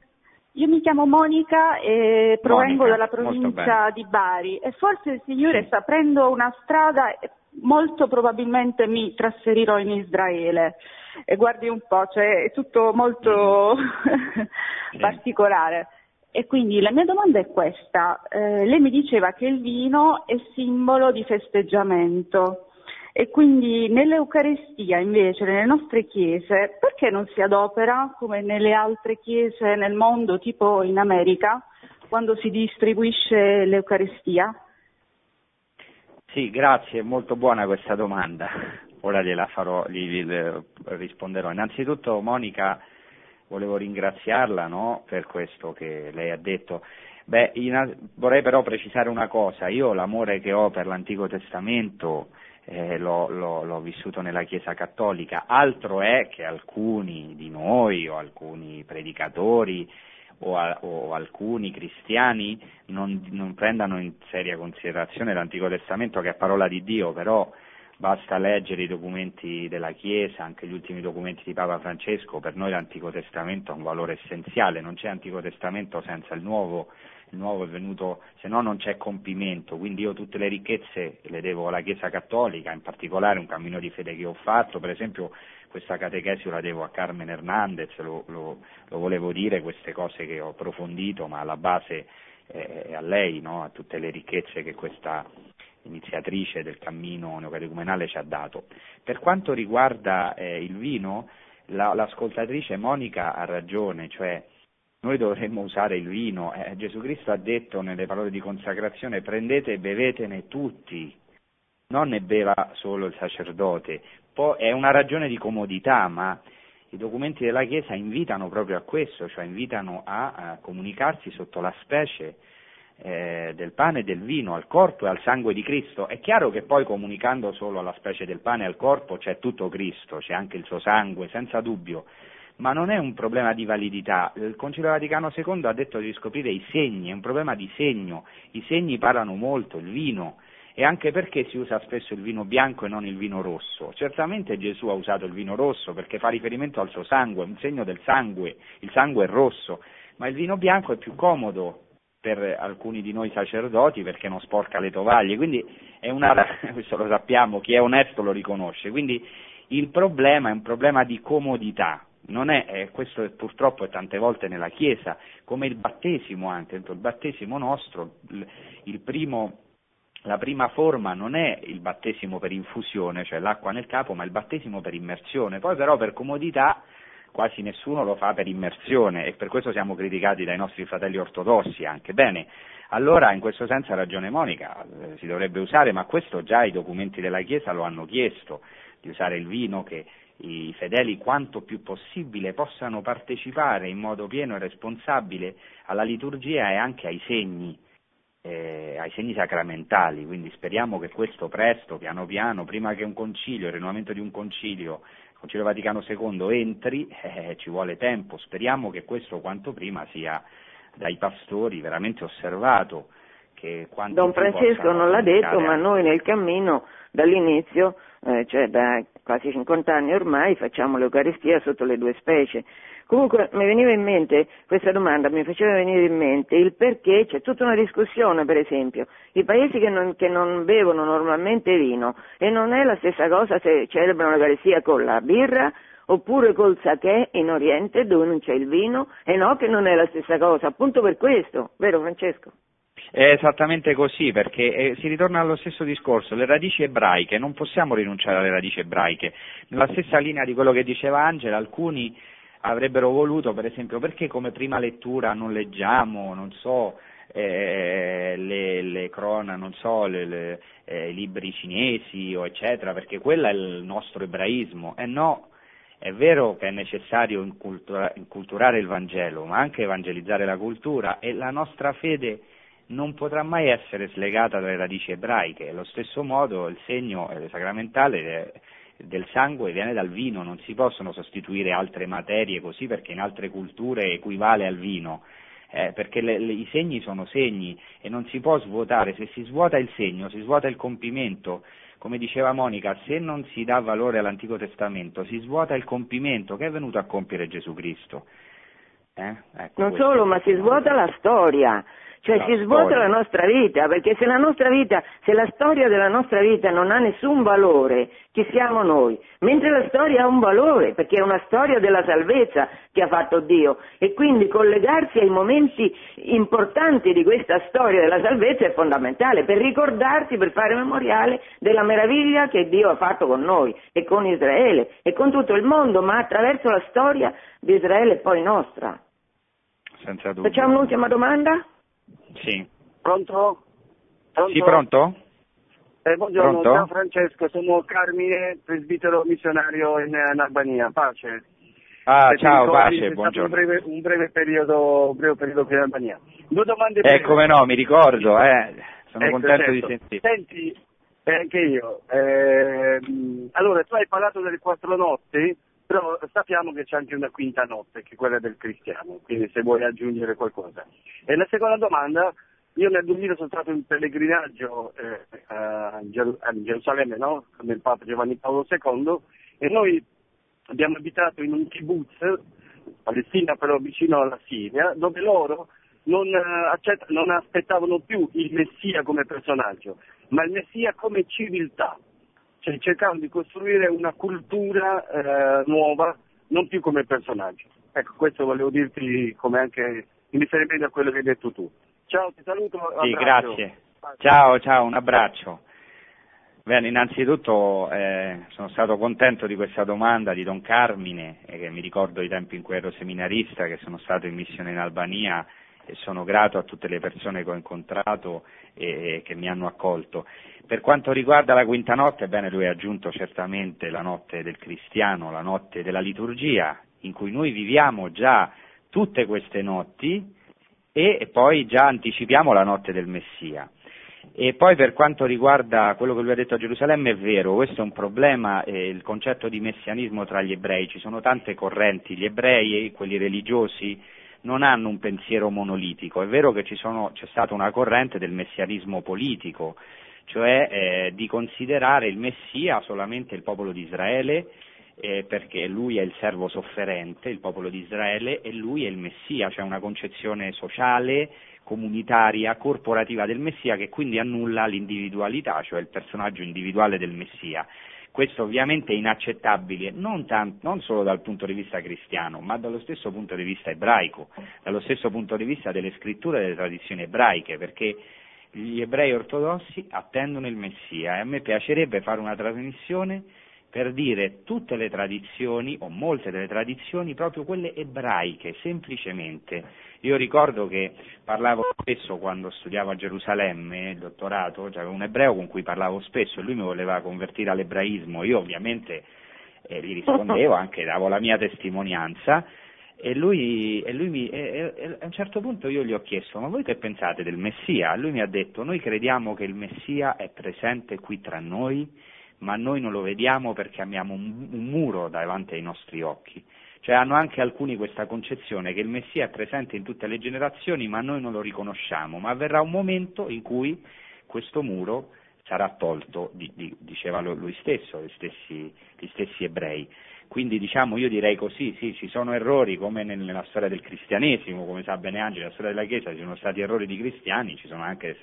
Io mi chiamo Monica e provengo Monica, dalla provincia di Bari e forse il Signore Sì. sta aprendo una strada e molto probabilmente mi trasferirò in Israele. E guardi un po', cioè è tutto molto Sì. particolare. E quindi la mia domanda è questa. Eh, lei mi diceva che il vino è simbolo di festeggiamento. E quindi nell'Eucaristia invece, nelle nostre chiese, perché non si adopera come nelle altre chiese nel mondo, tipo in America, quando si distribuisce l'Eucaristia? Sì, grazie, molto buona questa domanda. Ora gliela farò, gli, gli- risponderò. Innanzitutto Monica, volevo ringraziarla no, per questo che lei ha detto. Beh, in- vorrei però precisare una cosa, io l'amore che ho per l'Antico Testamento eh, l'ho, l'ho- l'ho vissuto nella Chiesa Cattolica, altro è che alcuni di noi o alcuni predicatori o, a- o alcuni cristiani non, non prendano in seria considerazione l'Antico Testamento che è parola di Dio, però basta leggere i documenti della Chiesa, anche gli ultimi documenti di Papa Francesco, per noi l'Antico Testamento ha un valore essenziale, non c'è Antico Testamento senza il Nuovo, il Nuovo è venuto, se no non c'è compimento, quindi io tutte le ricchezze le devo alla Chiesa Cattolica, in particolare un cammino di fede che ho fatto, per esempio questa catechesi la devo a Carmen Hernandez, lo, lo- lo volevo dire, queste cose che ho approfondito, ma alla base eh, è a lei, no? a tutte le ricchezze che questa iniziatrice del cammino neocatecumenale ci ha dato. Per quanto riguarda eh, il vino, la- l'ascoltatrice Monica ha ragione, cioè noi dovremmo usare il vino. Eh, Gesù Cristo ha detto nelle parole di consacrazione prendete e bevetene tutti, non ne beva solo il sacerdote. Poi è una ragione di comodità, ma i documenti della Chiesa invitano proprio a questo, cioè invitano a, a comunicarsi sotto la specie eh, del pane e del vino, al corpo e al sangue di Cristo. È chiaro che poi comunicando solo alla specie del pane e al corpo c'è tutto Cristo, c'è anche il suo sangue, senza dubbio, ma non è un problema di validità. Il Concilio Vaticano II ha detto di scoprire i segni, è un problema di segno, i segni parlano molto, il vino, e anche perché si usa spesso il vino bianco e non il vino rosso. Certamente Gesù ha usato il vino rosso perché fa riferimento al suo sangue, è un segno del sangue, il sangue è rosso, ma il vino bianco è più comodo per alcuni di noi sacerdoti perché non sporca le tovaglie, quindi è una, questo lo sappiamo, chi è onesto lo riconosce, quindi il problema è un problema di comodità, non è, eh, questo è, purtroppo è tante volte nella Chiesa, come il battesimo anche, il battesimo nostro, il, primo la prima forma non è il battesimo per infusione, cioè l'acqua nel capo, ma il battesimo per immersione. Poi però per comodità quasi nessuno lo fa per immersione e per questo siamo criticati dai nostri fratelli ortodossi anche. Bene, allora in questo senso ha ragione Monica, eh, si dovrebbe usare, ma questo già i documenti della Chiesa lo hanno chiesto, di usare il vino che i fedeli quanto più possibile possano partecipare in modo pieno e responsabile alla liturgia e anche ai segni eh, ai segni sacramentali, quindi speriamo che questo presto, piano piano, prima che un concilio, il rinnovamento di un concilio, il Concilio Vaticano II entri, eh, ci vuole tempo, speriamo che questo quanto prima sia dai pastori veramente osservato. Don Francesco non l'ha detto, ma noi nel cammino dall'inizio, eh, cioè da quasi 50 anni ormai, facciamo l'Eucaristia sotto le due specie. Comunque mi veniva in mente questa domanda, mi faceva venire in mente il perché, c'è tutta una discussione per esempio, i paesi che non, che non bevono normalmente vino e non è la stessa cosa se celebrano l'Eucaristia con la birra oppure col sake in Oriente dove non c'è il vino e no che non è la stessa cosa, appunto per questo, vero Francesco? È esattamente così, perché eh, si ritorna allo stesso discorso, le radici ebraiche, non possiamo rinunciare alle radici ebraiche. Nella stessa linea di quello che diceva Angela, alcuni avrebbero voluto, per esempio, perché come prima lettura non leggiamo, non so, eh, le, le crona, non so, le, le, eh, i libri cinesi o eccetera, perché quello è il nostro ebraismo. E no, è vero che è necessario incultura- inculturare il Vangelo, ma anche evangelizzare la cultura e la nostra fede non potrà mai essere slegata dalle radici ebraiche. Allo stesso modo il segno eh, sacramentale è, del sangue viene dal vino, non si possono sostituire altre materie così perché in altre culture equivale al vino. Eh, perché le, le, i segni sono segni e non si può svuotare, se si svuota il segno si svuota il compimento, come diceva Monica, se non si dà valore all'Antico Testamento si svuota il compimento che è venuto a compiere Gesù Cristo. Eh? Ecco non solo, ma si svuota la storia, cioè si svuota la nostra vita, perché se la nostra vita, se la storia della nostra vita non ha nessun valore, chi siamo noi? Mentre la storia ha un valore, perché è una storia della salvezza che ha fatto Dio e quindi collegarsi ai momenti importanti di questa storia della salvezza è fondamentale per ricordarsi, per fare memoriale della meraviglia che Dio ha fatto con noi e con Israele e con tutto il mondo, ma attraverso la storia di Israele e poi nostra. Senza dubbio. Facciamo un'ultima domanda? Sì. Pronto? Pronto? Sì, pronto? Eh, buongiorno, Pronto? ciao Francesco, sono Carmine, presbitero missionario in, in Albania, pace. Ah, Se ciao, pace, buongiorno. Un breve, un breve, periodo, un breve periodo qui in Albania. Due domande Eh, come no, mi ricordo, eh. sono ecco, contento certo. di sentire. Senti, eh, anche io, eh, allora tu hai parlato delle quattro notti, però sappiamo che c'è anche una quinta notte, che è quella del cristiano, quindi se vuoi aggiungere qualcosa. E la seconda domanda, io nel 2000 sono stato in pellegrinaggio eh, a, Gerusalemme, no? con il Papa Giovanni Paolo II, e noi abbiamo abitato in un kibbutz, Palestina però vicino alla Siria, dove loro non, eh, accett- non aspettavano più il Messia come personaggio, ma il Messia come civiltà cioè cercando di costruire una cultura eh, nuova, non più come personaggio. Ecco, questo volevo dirti come anche in riferimento a quello che hai detto tu. Ciao, ti saluto. Sì, grazie. Ciao, ciao, un abbraccio. Bene, innanzitutto eh, sono stato contento di questa domanda di Don Carmine, eh, che mi ricordo i tempi in cui ero seminarista, che sono stato in missione in Albania e sono grato a tutte le persone che ho incontrato e, che mi hanno accolto. Per quanto riguarda la quinta notte, bene, lui ha aggiunto certamente la notte del cristiano, la notte della liturgia, in cui noi viviamo già tutte queste notti e poi già anticipiamo la notte del Messia. E poi per quanto riguarda quello che lui ha detto a Gerusalemme è vero, questo è un problema, eh, il concetto di messianismo tra gli ebrei, ci sono tante correnti, gli ebrei, quelli religiosi, non hanno un pensiero monolitico, è vero che sono, c'è stata una corrente del messianismo politico, cioè eh, di considerare il Messia solamente il popolo di Israele, eh, perché lui è il servo sofferente, il popolo di Israele, e lui è il Messia, cioè una concezione sociale, comunitaria, corporativa del Messia che quindi annulla l'individualità, cioè il personaggio individuale del Messia. Questo ovviamente è inaccettabile non, tanto, non, solo dal punto di vista cristiano, ma dallo stesso punto di vista ebraico, dallo stesso punto di vista delle scritture e delle tradizioni ebraiche, perché gli ebrei ortodossi attendono il Messia e a me piacerebbe fare una trasmissione per dire tutte le tradizioni o molte delle tradizioni proprio quelle ebraiche, semplicemente. Io ricordo che parlavo spesso quando studiavo a Gerusalemme, il dottorato, c'era un ebreo con cui parlavo spesso e lui mi voleva convertire all'ebraismo, io ovviamente eh, gli rispondevo, anche davo la mia testimonianza e lui, e lui mi, e, e, a un certo punto io gli ho chiesto, ma voi che pensate del Messia? Lui mi ha detto, noi crediamo che il Messia è presente qui tra noi, ma noi non lo vediamo perché abbiamo un, un muro davanti ai nostri occhi. Cioè hanno anche alcuni questa concezione che il Messia è presente in tutte le generazioni, ma noi non lo riconosciamo, ma avverrà un momento in cui questo muro sarà tolto, diceva lui stesso, gli stessi, gli stessi ebrei. Quindi diciamo, io direi così, sì, ci sono errori come nella storia del cristianesimo, come sa bene Angelo, nella storia della Chiesa ci sono stati errori di cristiani, ci sono anche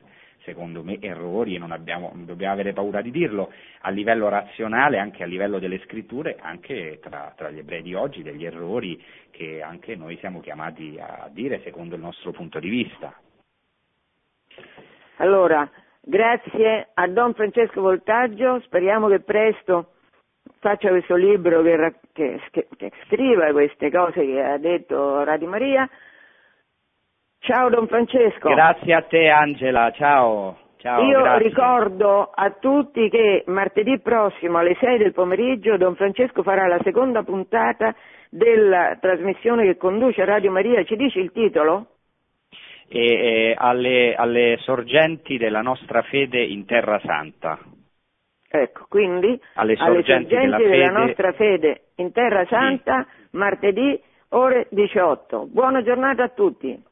secondo me errori e non, abbiamo, dobbiamo avere paura di dirlo, a livello razionale, anche a livello delle scritture, anche tra, tra gli ebrei di oggi, degli errori che anche noi siamo chiamati a dire secondo il nostro punto di vista. Allora, grazie a Don Francesco Voltaggio, speriamo che presto faccia questo libro che, che, che, scriva queste cose che ha detto Radio Maria. Ciao Don Francesco. Grazie a te Angela, ciao. ciao Io grazie. ricordo a tutti che martedì prossimo alle 6 del pomeriggio Don Francesco farà la seconda puntata della trasmissione che conduce Radio Maria. Ci dici il titolo? E, e, alle, alle sorgenti della nostra fede in Terra Santa. Ecco, quindi Alle alle sorgenti sorgenti della della, fede. nostra fede in Terra Santa, martedì ore 18. Buona giornata a tutti.